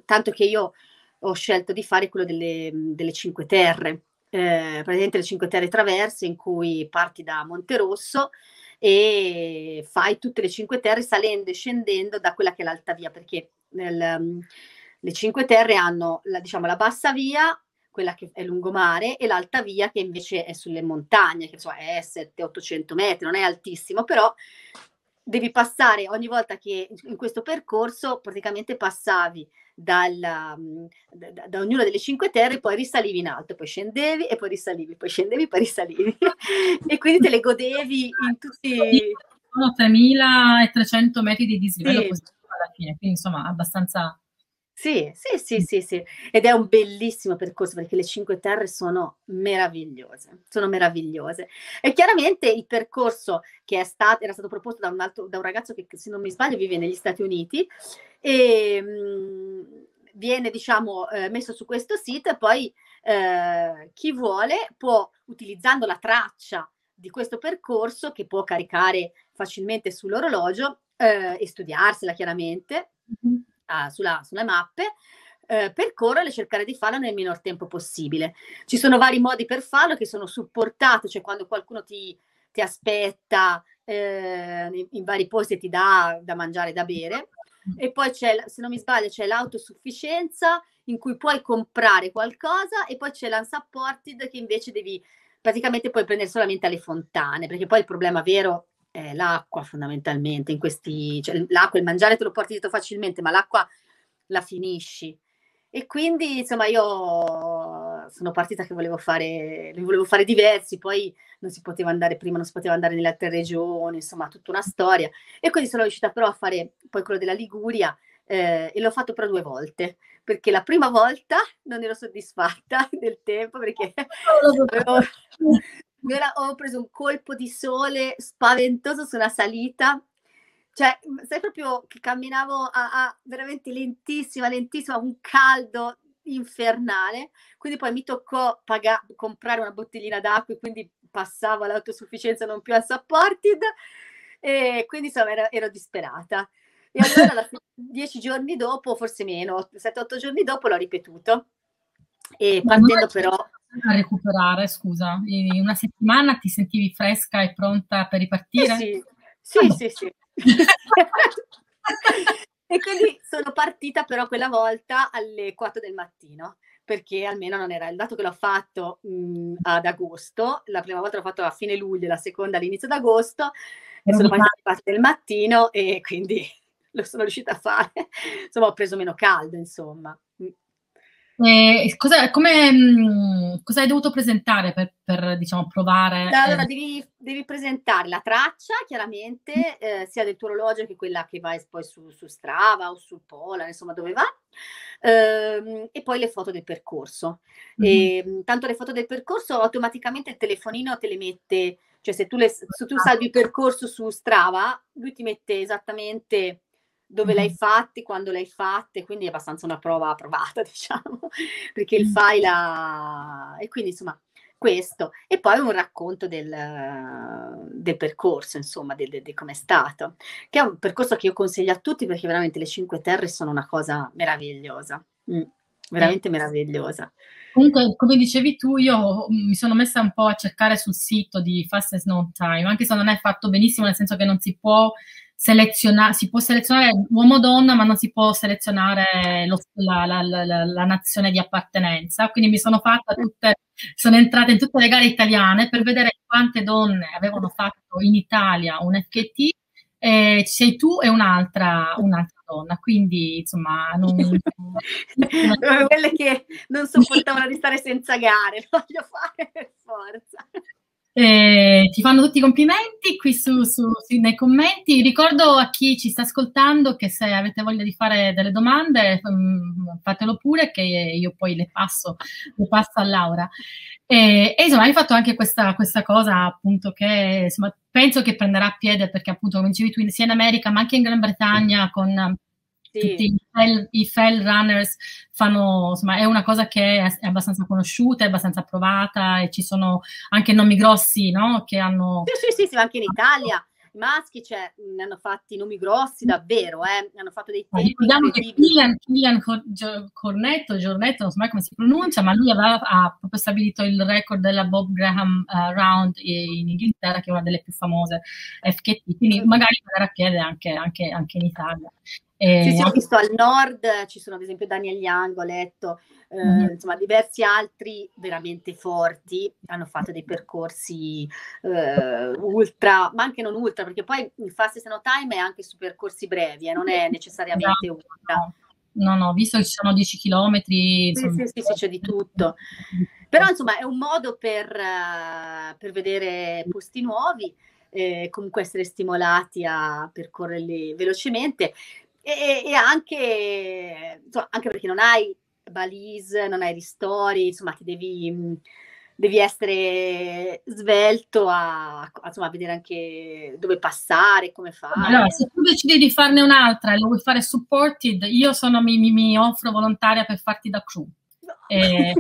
tanto che io ho scelto di fare quello delle, delle Cinque Terre, eh, praticamente le Cinque Terre traverse in cui parti da Monterosso e fai tutte le Cinque Terre salendo e scendendo da quella che è l'alta via, perché nel, le Cinque Terre hanno la, diciamo, la bassa via, quella che è lungomare, e l'alta via che invece è sulle montagne, che so, è 700-800 metri, non è altissimo, però devi passare ogni volta che in questo percorso praticamente passavi dal, mm, da, da, ognuna delle cinque terre, poi risalivi in alto, poi scendevi e poi risalivi, poi scendevi, poi risalivi. e quindi te le godevi in tutti... Sono 3.300 metri di dislivello sì. alla fine, quindi insomma abbastanza... Sì, sì, sì, sì, sì, ed è un bellissimo percorso perché le Cinque Terre sono meravigliose, sono meravigliose. E chiaramente il percorso che è stato, era stato proposto da un, altro, da un ragazzo che, se non mi sbaglio, vive negli Stati Uniti e mh, mhmm, viene diciamo eh, messo su questo sito e poi eh, chi vuole può utilizzando la traccia di questo percorso che può caricare facilmente sull'orologio eh, e studiarsela chiaramente mm-hmm. Ah, sulla, sulle mappe eh, percorrere e cercare di farlo nel minor tempo possibile. Ci sono vari modi per farlo che sono supportati, cioè quando qualcuno ti, ti aspetta eh, in, in, vari posti e ti dà da mangiare e da bere e poi c'è, se non mi sbaglio, c'è l'autosufficienza in cui puoi comprare qualcosa e poi c'è l'unsupported che invece devi praticamente puoi prendere solamente alle fontane, perché poi il problema vero è l'acqua fondamentalmente in questi, cioè l'acqua, il mangiare te lo porti dietro facilmente, ma l'acqua la finisci. E quindi insomma io sono partita che volevo fare, ne volevo fare diversi, poi non si poteva andare prima, non si poteva andare nelle altre regioni, insomma tutta una storia. E quindi sono riuscita però a fare poi quello della Liguria eh, e l'ho fatto però due volte, perché la prima volta non ero soddisfatta del tempo perché avevo, era, ho preso un colpo di sole spaventoso su una salita cioè, sai proprio che camminavo a, a, veramente lentissima, lentissima, un caldo infernale. Quindi poi mi toccò paga- comprare una bottiglina d'acqua e quindi passavo all'autosufficienza non più al supported. E quindi insomma ero, ero disperata. E allora dieci giorni dopo, forse meno, sette, otto giorni dopo l'ho ripetuto. E partendo però... A recuperare, scusa, in una settimana ti sentivi fresca e pronta per ripartire? Sì, sì, ah, sì, sì. E quindi sono partita però quella volta alle 4 del mattino, perché almeno non era il dato che l'ho fatto mh, ad agosto, la prima volta l'ho fatto a fine luglio, la seconda all'inizio d'agosto, e sono partita alle 4 del mattino e quindi lo sono riuscita a fare. Insomma, ho preso meno caldo, insomma. E cosa, come, mh, cosa hai dovuto presentare per, per diciamo, provare? Allora, eh... devi, devi, presentare la traccia, chiaramente, eh, sia del tuo orologio che quella che vai poi su, su Strava o sul Polar, insomma, dove va. Ehm, e poi le foto del percorso. Mm-hmm. E, tanto le foto del percorso automaticamente il telefonino te le mette, cioè se tu, le, se tu salvi il percorso su Strava, lui ti mette esattamente dove l'hai fatti, quando l'hai fatte, quindi è abbastanza una prova provata, diciamo, perché il file ha... e quindi insomma questo. E poi un racconto del, del percorso, insomma, di come è stato, che è un percorso che io consiglio a tutti perché veramente le Cinque Terre sono una cosa meravigliosa, mm, veramente meravigliosa. Comunque, come dicevi tu, io mi sono messa un po' a cercare sul sito di Fastest No Time, anche se non è fatto benissimo, nel senso che non si può selezionare, si può selezionare uomo o donna, ma non si può selezionare lo, la, la, la, la, nazione di appartenenza. Quindi mi sono fatta tutte, sono entrata in tutte le gare italiane per vedere quante donne avevano fatto in Italia un FKT. E sei tu e un'altra, un'altra donna, quindi insomma non... quelle che non sopportavano di stare senza gare, voglio fare per forza. Eh, ti fanno tutti i complimenti qui su, su, su, nei commenti. Ricordo a chi ci sta ascoltando che se avete voglia di fare delle domande, um, fatelo pure, che io poi le passo, le passo a Laura. E, e, insomma, hai fatto anche questa, questa cosa, appunto, che insomma, penso che prenderà piede perché, appunto, come dicevi tu, sia in America, ma anche in Gran Bretagna, con sì. tutti i fell, runners fanno, insomma, è una cosa che è, abbastanza conosciuta, è abbastanza provata e ci sono anche nomi grossi, no? Che hanno... Sì, sì, sì, sì anche in Italia. I maschi cioè, ne hanno fatti nomi grossi davvero, eh? hanno fatto dei tempi Ricordiamo che Killian, Killian Cornetto, Giornetto, non so mai come si pronuncia, ma lui aveva, ha proprio stabilito il record della Bob Graham uh, Round in Inghilterra, che è una delle più famose FKT, quindi magari a piede anche, anche, anche in Italia. Eh, sì, sì, ho visto al nord, ci sono ad esempio Daniel Young, ho letto, eh, mm-hmm. insomma diversi altri veramente forti hanno fatto dei percorsi eh, ultra, ma anche non ultra, perché poi il Fastest No Time è anche su percorsi brevi, e eh, non è necessariamente no, ultra. No, no, visto che ci sono 10 km. Sì, sì, sì, sì, c'è di tutto. Però insomma è un modo per, uh, per vedere posti nuovi. Eh, comunque essere stimolati a percorrerli velocemente e, e anche, insomma, anche perché non hai balise, non hai ristori, insomma, ti devi, devi essere svelto a, a, insomma, a, vedere anche dove passare, come fare. Allora, se tu decidi di farne un'altra e lo vuoi fare supported, io sono, mi, mi, mi offro volontaria per farti da crew. No. E,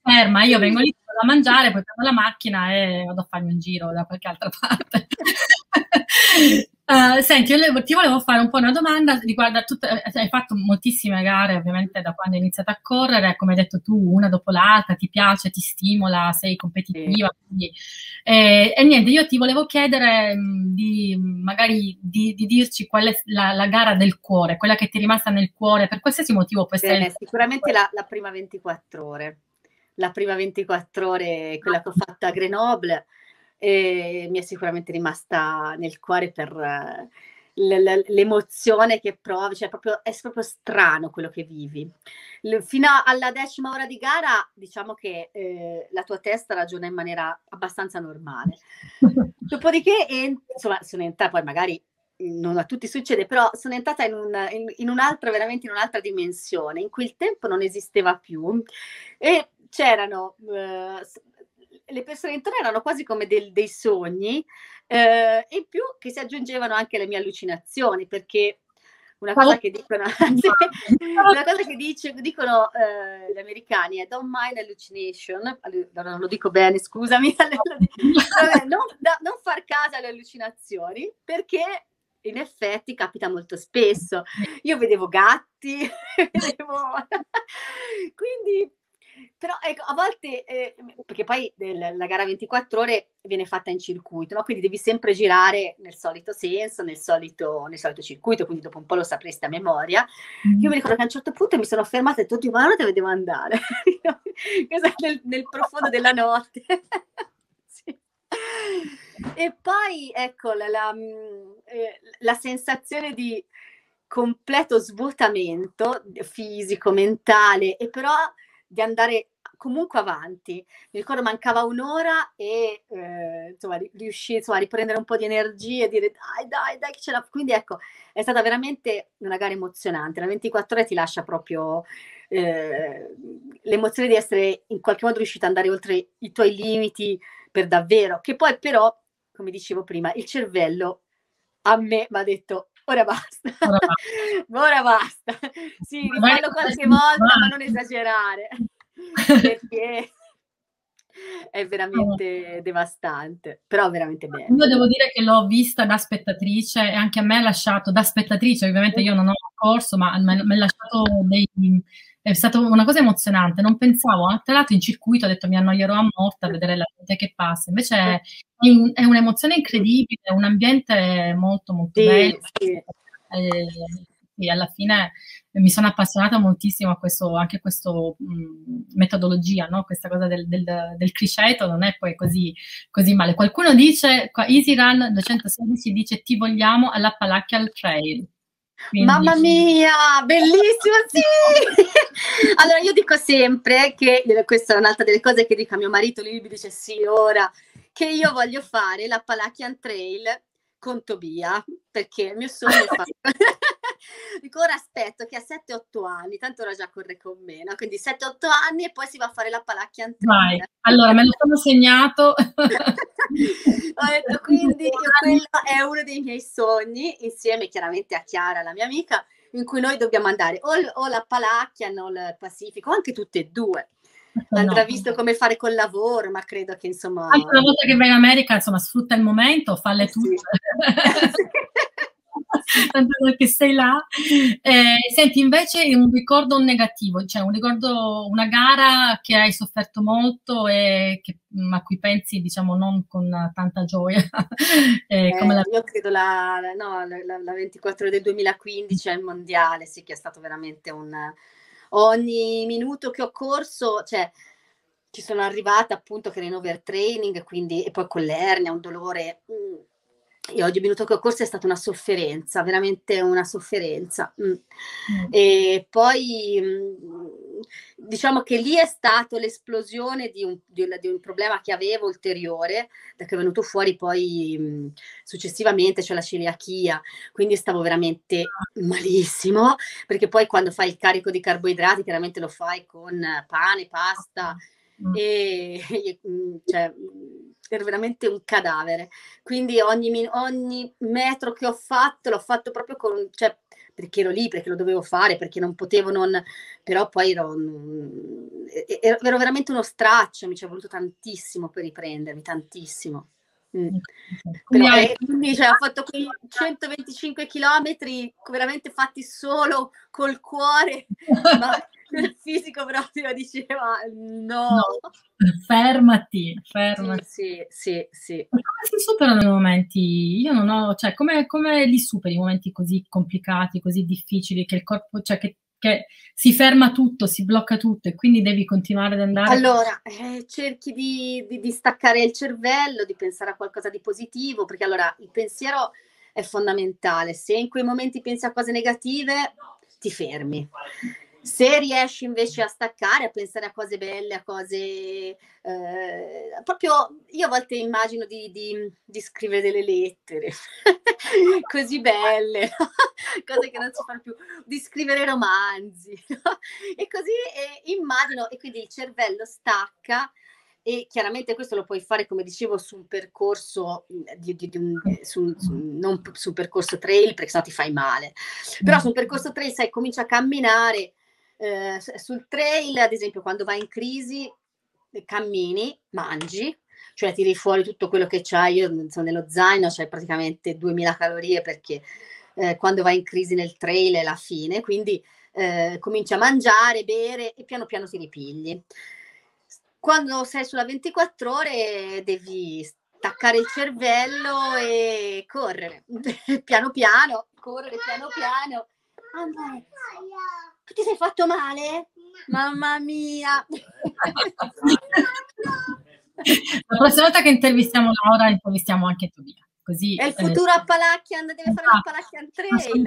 ferma, io vengo lì a mangiare, poi prendo la macchina e vado a farmi un giro da qualche altra parte. Uh, senti, io ti volevo fare un po' una domanda riguardo a tutte, eh, hai fatto moltissime gare ovviamente da quando hai iniziato a correre, come hai detto tu, una dopo l'altra, ti piace, ti stimola, sei competitiva. Quindi, eh, e niente, io ti volevo chiedere mh, di magari di, di, dirci qual è la, la, gara del cuore, quella che ti è rimasta nel cuore, per qualsiasi motivo può essere. Sicuramente la, la prima 24 ore, la prima 24 ore, quella che ho fatto a Grenoble e mi è sicuramente rimasta nel cuore per uh, l'emozione che provi, cioè proprio, è proprio strano quello che vivi. L- fino alla decima ora di gara, diciamo che eh, la tua testa ragiona in maniera abbastanza normale. Dopodiché, en- insomma, sono entrata, poi magari non a tutti succede, però sono entrata in, un, in, in un'altra, veramente in un'altra dimensione, in cui il tempo non esisteva più e c'erano uh, le persone intorno erano quasi come del, dei sogni eh, e in più che si aggiungevano anche le mie allucinazioni perché una cosa che dicono, una cosa che dice, dicono eh, gli americani è don't mind hallucination, allora non lo dico bene, scusami, non, non far caso alle allucinazioni perché in effetti capita molto spesso. Io vedevo gatti, vedevo... quindi però ecco, a volte, eh, perché poi del, la gara 24 ore viene fatta in circuito, no? quindi devi sempre girare nel solito senso, nel solito, nel solito circuito, quindi dopo un po' lo sapresti a memoria. Mm. Io mi ricordo che a un certo punto mi sono fermata e ho detto, ma dove devo andare? nel, nel profondo della notte. sì. E poi, ecco, la, la, mm, eh, la sensazione di completo svuotamento fisico, mentale, e però di andare comunque avanti. Mi ricordo mancava un'ora e eh, insomma riuscì insomma, a riprendere un po' di energie e dire dai, dai, dai, che ce la... Quindi ecco, è stata veramente una gara emozionante. La 24 ore ti lascia proprio eh, l'emozione di essere in qualche modo riuscita ad andare oltre i tuoi limiti per davvero, che poi però, come dicevo prima, il cervello a me mi ha detto ora basta, ora basta. ora basta. Sì, rifallo qualche volta, ma non esagerare perché è veramente devastante, però veramente bello. Io devo dire che l'ho vista da spettatrice e anche a me ha lasciato, da spettatrice, ovviamente io non ho corso, ma mi ha lasciato dei... È stata una cosa emozionante, non pensavo, tra l'altro in circuito ho detto mi annoierò a morte a vedere la gente che passa, invece è, è un'emozione incredibile, è un ambiente molto molto sì, bello. Sì. Eh, e alla fine mi sono appassionata moltissimo a questo, anche a questa metodologia, no? questa cosa del, del, del criceto non è poi così, così male. Qualcuno dice, qua Easy Run 216 dice ti vogliamo all'Appalachian Trail. Quindi... Mamma mia, bellissimo, sì! allora io dico sempre che, questa è un'altra delle cose che dico a mio marito, lui mi dice sì, ora, che io voglio fare l'Appalachian Trail con Tobia, perché il mio sogno è fare... Dico, ora aspetto che a 7-8 anni, tanto ora già corre con me, no? quindi 7-8 anni e poi si va a fare la palacchia Vai, allora me lo sono segnato. Ho detto, quindi quello è uno dei miei sogni, insieme chiaramente a Chiara, la mia amica, in cui noi dobbiamo andare o, o la Palacchia o il Pacifico, anche tutte e due andrà no. visto come fare col lavoro, ma credo che insomma... Anche una volta che vai in America, insomma, sfrutta il momento, falle tutte. Sì. tanto perché sei là. Eh, senti, invece un ricordo negativo, cioè un ricordo, una gara che hai sofferto molto e che, mm, a cui pensi, diciamo, non con tanta gioia. eh, eh, la... Io credo la, no, la, la 24 del 2015 al mondiale, sì, che è stato veramente un... Ogni minuto che ho corso, cioè ci sono arrivata appunto che era in overtraining, quindi e poi con l'ernia, un dolore mm, io oggi minuto che ho corso è stata una sofferenza, veramente una sofferenza. Mm. Mm. E poi mm, diciamo che lì è stato l'esplosione di un, di, un, di un, problema che avevo ulteriore, da che è venuto fuori poi mh, successivamente, cioè la celiachia, quindi stavo veramente malissimo, perché poi quando fai il carico di carboidrati chiaramente lo fai con pane, pasta, mm. e, e cioè, ero veramente un cadavere. Quindi ogni, ogni, metro che ho fatto l'ho fatto proprio con, cioè, perché ero lì, perché lo dovevo fare, perché non potevo non... Però poi ero, ero, ero veramente uno straccio, mi ci è voluto tantissimo per riprendermi, tantissimo. Mm. Però, quindi cioè, ho fatto quei 125 chilometri veramente fatti solo col cuore, ma il fisico proprio diceva no. no. Fermati, fermati. Sì, sì, sì. come si superano i momenti? Io non ho, cioè, come, come li superi i momenti così complicati, così difficili, che il corpo, cioè, che, che si ferma tutto, si blocca tutto e quindi devi continuare ad andare? Allora, eh, cerchi di, di, di staccare il cervello, di pensare a qualcosa di positivo, perché allora il pensiero è fondamentale. Se in quei momenti pensi a cose negative, ti fermi. Se riesci invece a staccare, a pensare a cose belle, a cose eh, proprio io a volte immagino di, di, di scrivere delle lettere così belle, cose che non si fanno più, di scrivere romanzi e così e immagino e quindi il cervello stacca e chiaramente questo lo puoi fare, come dicevo, su un percorso, di, di, di un, su, su, non su un percorso trail, perché sennò ti fai male. Però su un percorso trail, sai, comincia a camminare, eh, sul trail, ad esempio, quando vai in crisi, cammini, mangi, cioè tiri fuori tutto quello che c'hai. Io sono nello zaino, c'hai praticamente 2000 calorie perché eh, quando vai in crisi nel trail è la fine, quindi eh, cominci a mangiare, bere e piano piano ti ripigli. Quando sei sulla 24 ore devi staccare il cervello e correre piano piano, correre piano piano. Andare tu ti sei fatto male? Mamma mia! La prossima volta che intervistiamo Laura, intervistiamo anche Tobia. così... È il futuro eh, Appalachian, deve fare l'Appalachian Trail.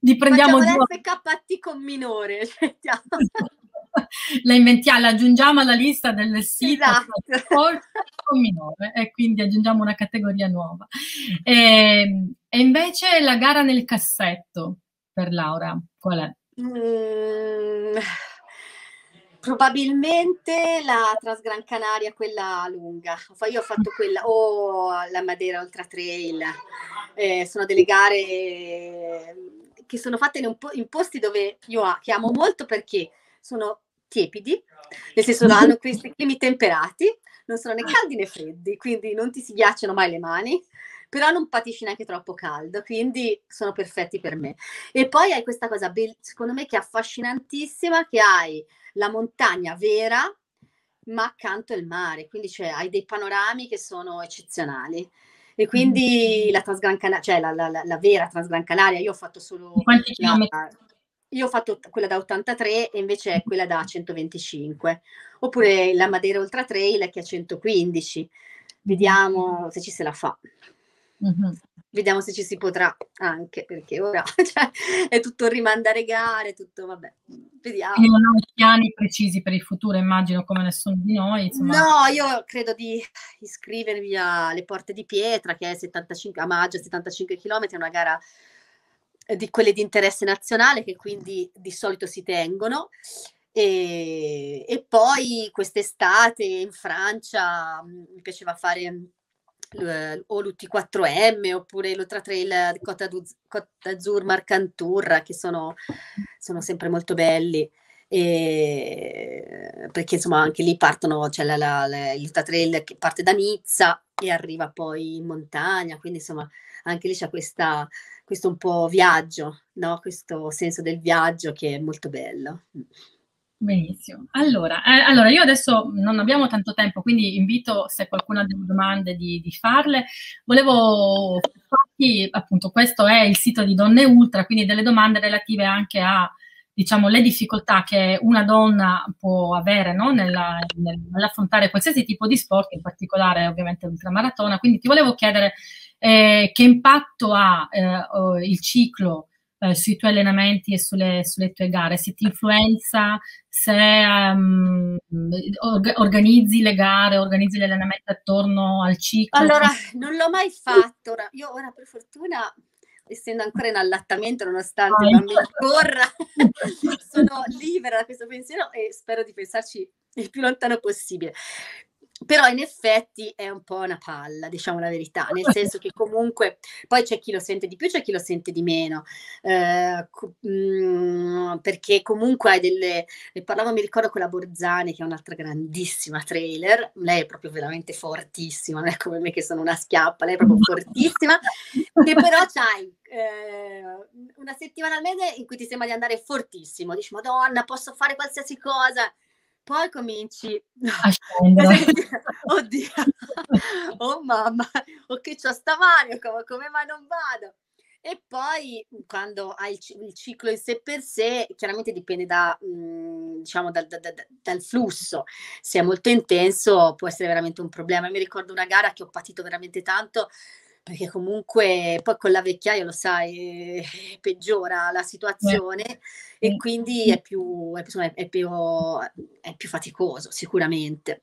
Li prendiamo Facciamo l'FKT con minore. la inventiamo, la aggiungiamo alla lista del sito esatto. minore e quindi aggiungiamo una categoria nuova. E, ehm, e, invece la gara nel cassetto per Laura, qual è? Mm, probabilmente la Transgran Canaria, quella lunga. Io ho fatto quella, o la Madeira Ultra Trail. Eh, sono delle gare che sono fatte in, po- in posti dove io amo molto perché sono tiepidi, nel senso hanno questi climi temperati, non sono né caldi né freddi, quindi non ti si ghiacciano mai le mani, però non patisci neanche troppo caldo, quindi sono perfetti per me. E poi hai questa cosa, secondo me, che è affascinantissima, che hai la montagna vera, ma accanto il mare, quindi cioè, hai dei panorami che sono eccezionali. E quindi la Transgran Canaria, cioè la, la, la, la, vera Transgran Canaria, io ho fatto solo... Quanti chilometri? Io ho fatto quella da 83 e invece è quella da 125. Oppure la Madeira Ultra Trail che è a 115. Vediamo se ci se la fa. Mm-hmm. Vediamo se ci si potrà anche, perché ora cioè, è tutto rimandare gare, tutto vabbè, vediamo. E non ho piani precisi per il futuro, immagino, come nessuno di noi. Insomma. No, io credo di iscrivermi alle Porte di Pietra, che è 75, a maggio, 75 km, è una gara di quelle di interesse nazionale che quindi di solito si tengono. E, e poi quest'estate in Francia mm, mi piaceva fare o l'UT4M oppure l'Ultra Trail Côte d'Azur Marcanturra che sono, sono sempre molto belli e, perché insomma anche lì partono c'è cioè la, la, l'Ultra Trail che parte da Nizza e arriva poi in montagna quindi insomma anche lì c'è questa, questo un po' viaggio no? questo senso del viaggio che è molto bello Benissimo. Allora, eh, allora, io adesso non abbiamo tanto tempo, quindi invito se qualcuno ha delle domande di, di farle. Volevo farti, appunto, questo è il sito di Donne Ultra, quindi delle domande relative anche a, diciamo, le difficoltà che una donna può avere no? Nella, nell'affrontare qualsiasi tipo di sport, in particolare ovviamente l'ultramaratona. Quindi ti volevo chiedere eh, che impatto ha eh, il ciclo eh, sui tuoi allenamenti e sulle, sulle, tue gare, se ti influenza, se um, orga, organizzi le gare, organizzi gli allenamenti attorno al ciclo. Allora, non l'ho mai fatto, io ora per fortuna essendo ancora in allattamento nonostante il bambino corra, sono libera da questo pensiero e spero di pensarci il più lontano possibile però in effetti è un po' una palla, diciamo la verità, nel senso che comunque poi c'è chi lo sente di più, c'è chi lo sente di meno, eh, mh, mm, perché comunque hai delle, ne parlavo mi ricordo con la Borzani che è un'altra grandissima trailer, lei è proprio veramente fortissima, non è come me che sono una schiappa, lei è proprio fortissima, che però c'hai eh, una settimana al mese in cui ti sembra di andare fortissimo, dici madonna posso fare qualsiasi cosa, poi cominci a scendere. Oddio, oh mamma, o che c'ho sta mano, come, come mai non vado? E poi quando hai il, ciclo in sé per sé, chiaramente dipende da, mh, mhmm, diciamo, da, da, da, dal flusso. Se è molto intenso può essere veramente un problema. Mi ricordo una gara che ho patito veramente tanto perché comunque poi con la vecchiaia lo sai peggiora la situazione eh. e quindi è più, è, insomma, è, più, è più faticoso sicuramente.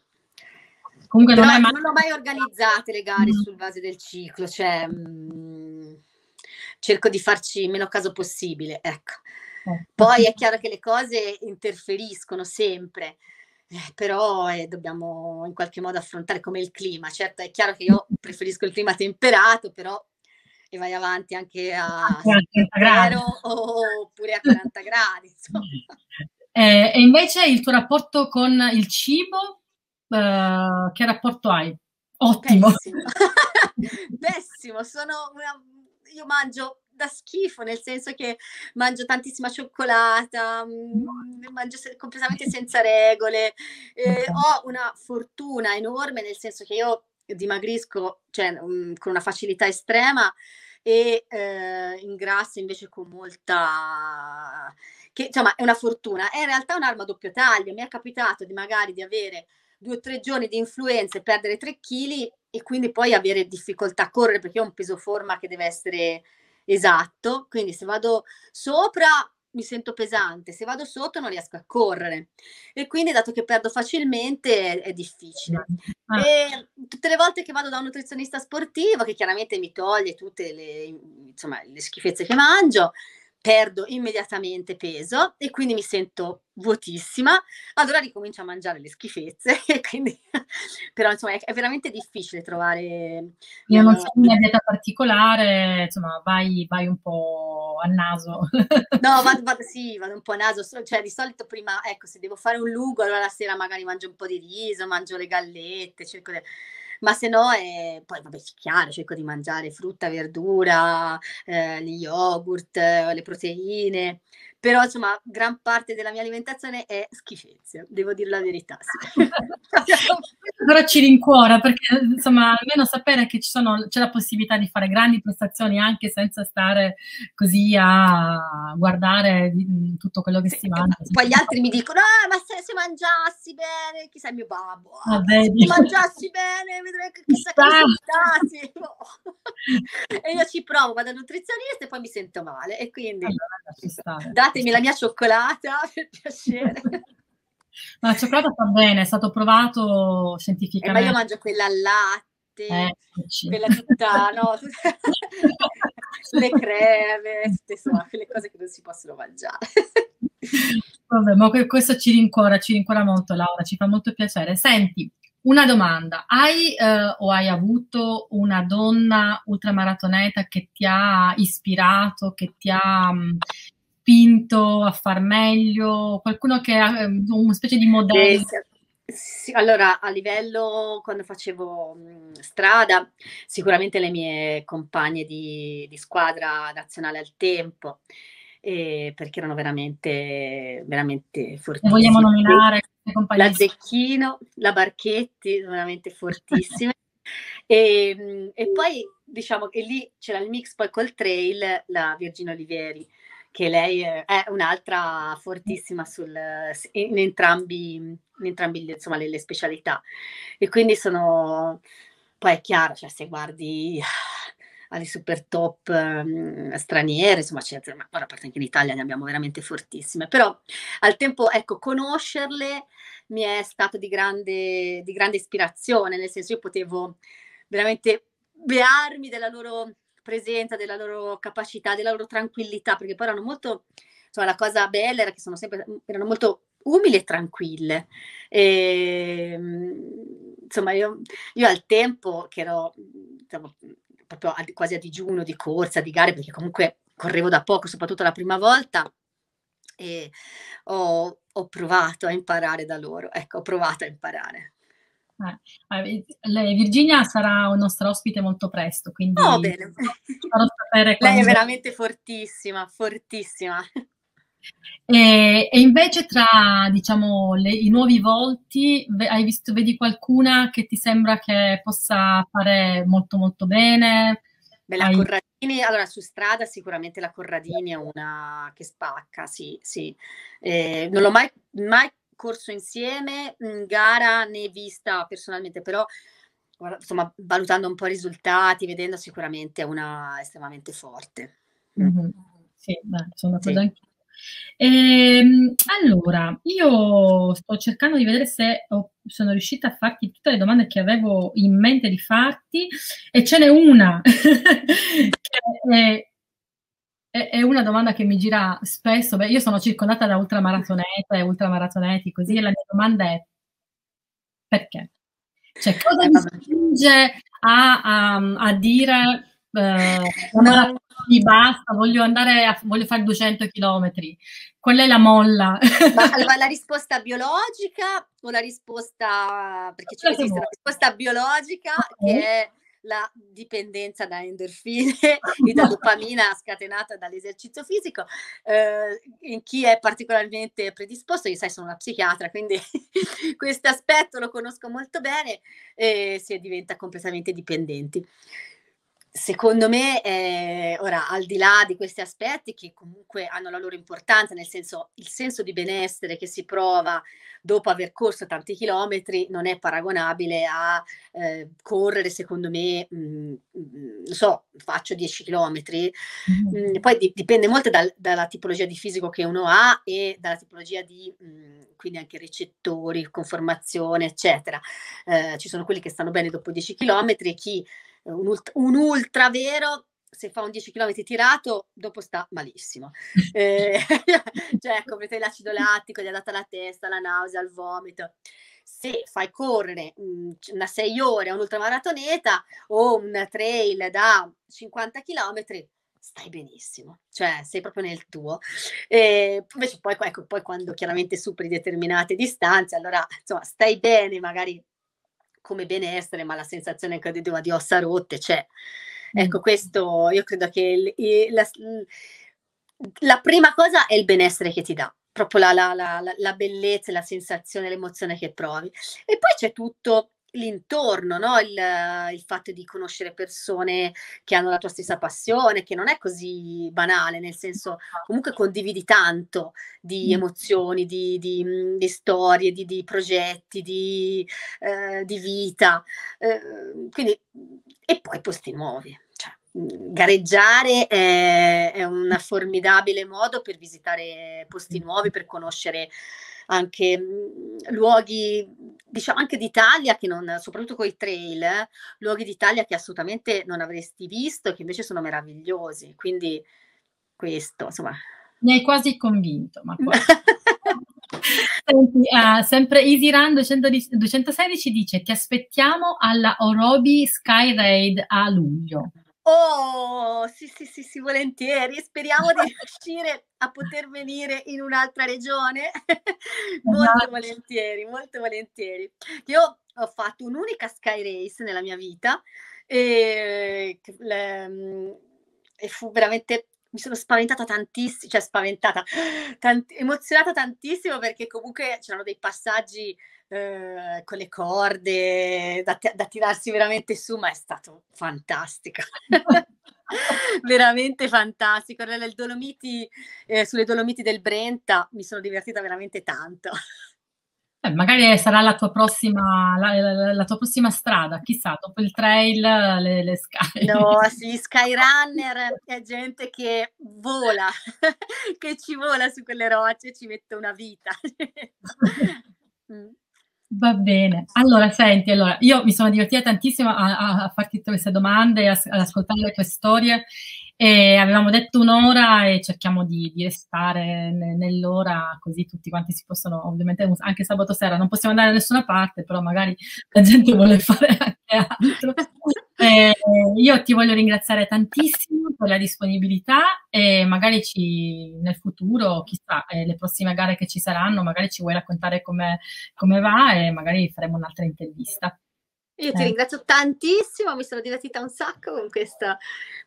Comunque non, mai... non, ho mai organizzate le gare mm. sul base del ciclo, cioè mh, mm, cerco di farci meno caso possibile, ecco. Eh. Poi è chiaro che le cose interferiscono sempre, eh, però eh, dobbiamo in qualche modo affrontare come il clima. Certo, è chiaro che io preferisco il clima temperato, però e vai avanti anche a 30 gradi oppure a 40 gradi. Eh, e invece il tuo rapporto con il cibo, eh, che rapporto hai? Ottimo. Pessimo, Pessimo. sono una... io mangio da schifo, nel senso che mangio tantissima cioccolata, mm, mangio se- completamente senza regole, eh, ho una fortuna enorme, nel senso che io dimagrisco cioè, mm, con una facilità estrema e eh, ingrasso invece con molta... che insomma è una fortuna, è in realtà un'arma a doppio taglio, mi è capitato di magari di avere due o tre giorni di influenze, perdere tre chili e quindi poi avere difficoltà a correre perché ho un peso forma che deve essere esatto, quindi se vado sopra mi sento pesante, se vado sotto non riesco a correre e quindi dato che perdo facilmente è, difficile. Ah. E tutte le volte che vado da un nutrizionista sportivo che chiaramente mi toglie tutte le, insomma, le schifezze che mangio, perdo immediatamente peso e quindi mi sento vuotissima, allora ricomincio a mangiare le schifezze e quindi però insomma è, è veramente difficile trovare io non so una dieta particolare insomma vai, vai un po' a naso. No vado, vado, sì vado un po' a naso cioè di solito prima ecco se devo fare un lugo allora la sera magari mangio un po' di riso mangio le gallette cerco di ma se no è, poi vabbè chiaro, cerco di mangiare frutta, verdura, eh, gli yogurt, le proteine, però insomma gran parte della mia alimentazione è schifezia, devo dire la verità. Sì. però ci rincuora perché insomma almeno sapere che sono, c'è la possibilità di fare grandi prestazioni anche senza stare così a guardare tutto quello che sì, si mangia. Poi gli altri mi dicono, ah, ma se, se mangiassi bene, chissà il mio babbo, ah, se mangiassi bene, vedrei che chissà che e io ci provo, vado al nutrizionista e poi mi sento male e quindi allora, datemi la mia cioccolata per piacere. Ma la cioccolata fa bene, è stato provato scientificamente. Eh, ma io mangio quella al latte, eh, quella tutta, no? le creme, insomma, quelle cose che non si possono mangiare. Vabbè, ma questo ci rincuora, ci rincuora molto Laura, ci fa molto piacere. Senti, una domanda, hai eh, o hai avuto una donna ultramaratoneta che ti ha ispirato, che ti ha spinto a far meglio? Qualcuno che ha ehm, una specie di modello? Sì, allora, a livello quando facevo mh, strada, sicuramente le mie compagne di, di squadra nazionale al tempo, eh, perché erano veramente, veramente fortissime. Vogliamo nominare la Zecchino, la Barchetti, veramente fortissime. e, e, poi diciamo che lì c'era il mix poi col trail, la Virginia Olivieri che lei è un'altra fortissima sul, in entrambi, in entrambi insomma, le, le, specialità. E quindi sono, poi è chiaro, cioè, se guardi alle super top um, straniere, insomma, c'è, ma a parte anche in Italia ne abbiamo veramente fortissime, però al tempo, ecco, conoscerle mi è stato di grande, di grande ispirazione, nel senso io potevo veramente bearmi della loro presenza, della loro capacità, della loro tranquillità, perché poi erano molto, insomma, la cosa bella era che sono sempre, erano molto umili e tranquille. E, ehm, insomma, io, io, al tempo che ero diciamo, proprio a, quasi a digiuno di corsa, di gare, perché comunque correvo da poco, soprattutto la prima volta, e ho, ho provato a imparare da loro. Ecco, ho provato a imparare. Eh, lei, Virginia sarà un nostro ospite molto presto, quindi oh, bene. farò sapere Lei è veramente fortissima, fortissima. E, e invece tra, diciamo, le, i nuovi volti, hai visto, vedi qualcuna che ti sembra che possa fare molto molto bene? Beh, la hai... Corradini, allora su strada sicuramente la Corradini è una che spacca, sì, sì. Eh, non l'ho mai, mai corso insieme, in gara né vista personalmente, però insomma, valutando un po' i risultati, vedendo sicuramente è una estremamente forte. Mm-hmm. Sì, beh, sono d'accordo sì. anche Ehm, allora, io sto cercando di vedere se ho, sono riuscita a farti tutte le domande che avevo in mente di farti e ce n'è una che è è, una domanda che mi gira spesso. Beh, io sono circondata da ultramaratonete e ultramaratoneti, così e la mia domanda è perché? Cioè, cosa eh, mi spinge a, a, a dire eh, no. di basta, voglio andare a, voglio fare 200 km? Qual è la molla? Ma, allora, la risposta biologica o la risposta perché c'è la risposta biologica okay. che è la dipendenza da endorfine e da dopamina scatenata dall'esercizio fisico. Eh, in chi è particolarmente predisposto, io sai sono una psichiatra, quindi questo aspetto lo conosco molto bene e si diventa completamente dipendenti. Secondo me, eh, ora, al di là di questi aspetti che comunque hanno la loro importanza, nel senso il senso di benessere che si prova dopo aver corso tanti chilometri non è paragonabile a eh, correre, secondo me, mh, mm, mh, mm, non so, faccio 10 chilometri, mm-hmm. mh, poi di, dipende molto dal, dalla tipologia di fisico che uno ha e dalla tipologia di, quindi anche recettori, conformazione, eccetera. Eh, ci sono quelli che stanno bene dopo 10 chilometri e chi un, ult- un ultra vero se fa un 10 km tirato, dopo sta malissimo. Eh, cioè, comprete l'acido lattico, gli è data la testa, la nausea, il vomito. Se fai correre una 6 ore a un'ultramaratoneta o un trail da 50 km, stai benissimo, cioè sei proprio nel tuo. E invece poi, ecco, poi quando chiaramente superi determinate distanze, allora insomma stai bene, magari come benessere, ma la sensazione che ho di ossa rotte c'è. Ecco, questo io credo che il, la, la, prima cosa è il benessere che ti dà, proprio la, la, la, la bellezza, la sensazione, l'emozione che provi. E poi c'è tutto l'intorno, no? il, il, fatto di conoscere persone che hanno la tua stessa passione, che non è così banale, nel senso comunque condividi tanto di emozioni, di, di, di storie, di, di, progetti, di, eh, di vita. Eh, quindi, e poi posti nuovi. Cioè, gareggiare è, è un formidabile modo per visitare posti nuovi, per conoscere anche luoghi, diciamo anche d'Italia, che non, soprattutto con i trail, eh, luoghi d'Italia che assolutamente non avresti visto e che invece sono meravigliosi. Quindi questo, insomma. Mi hai quasi convinto, ma poi... Senti, uh, sempre EasyRun 216 dice ti aspettiamo alla Orobi Sky Raid a luglio. Oh, sì, sì, sì, sì, volentieri. Speriamo di riuscire a poter venire in un'altra regione. molto esatto. volentieri, molto volentieri. Io ho fatto un'unica Sky Race nella mia vita e, le, e fu veramente mi sono spaventata tantissimo, cioè spaventata, tant- emozionata tantissimo perché comunque c'erano dei passaggi eh, con le corde da, da, tirarsi veramente su, ma è stato fantastico. veramente fantastico. Dolomiti, eh, sulle Dolomiti del Brenta mi sono divertita veramente tanto. Eh, magari sarà la tua, prossima, la, la, la tua prossima strada, chissà, dopo il trail, le, le sky. No, sì, Skyrunner è gente che vola, che ci vola su quelle rocce, ci mette una vita. mm. Va bene. Allora, senti, allora, io mi sono divertita tantissimo a, a, a farti queste domande, ad ascoltare le tue storie e avevamo detto un'ora e cerchiamo di, di restare nell'ora così tutti quanti si possono, ovviamente anche sabato sera non possiamo andare da nessuna parte, però magari la gente vuole fare anche altro. Eh, io ti voglio ringraziare tantissimo per la disponibilità e magari ci, nel futuro, chissà, eh, le prossime gare che ci saranno, magari ci vuoi raccontare come, come va e magari faremo un'altra intervista. Io ti eh. ringrazio tantissimo, mi sono divertita un sacco con questa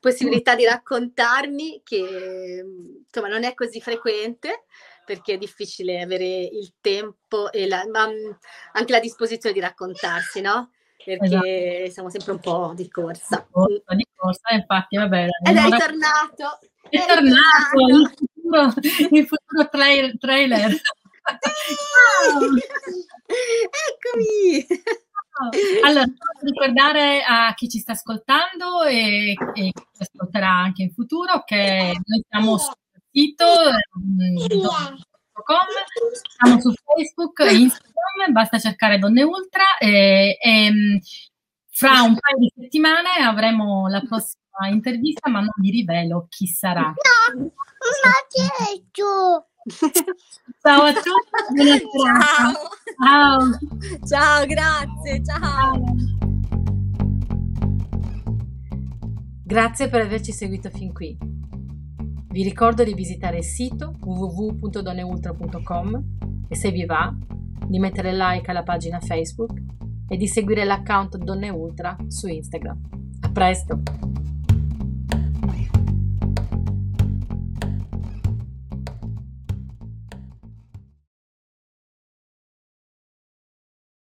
possibilità di raccontarmi che insomma non è così frequente perché è difficile avere il tempo e la, ma anche la disposizione di raccontarsi, no? Perché esatto. siamo sempre un po' di corsa. Di corsa, infatti, vabbè. Ed è ritornato! È, è tornato, il futuro, il futuro trailer. trailer. Eccomi! Allora, ricordare a chi ci sta ascoltando e, e chi ci ascolterà anche in futuro che noi siamo sul sito um, siamo su Facebook, Instagram, basta cercare Donne Ultra e, e fra un paio di settimane avremo la prossima intervista, ma non vi rivelo chi sarà. No, ma detto! Ciao a tutti, ciao. ciao. Ciao, grazie, ciao. Grazie per averci seguito fin qui. Vi ricordo di visitare il sito www.donneultra.com e se vi va, di mettere like alla pagina Facebook e di seguire l'account Donne Ultra su Instagram. A presto!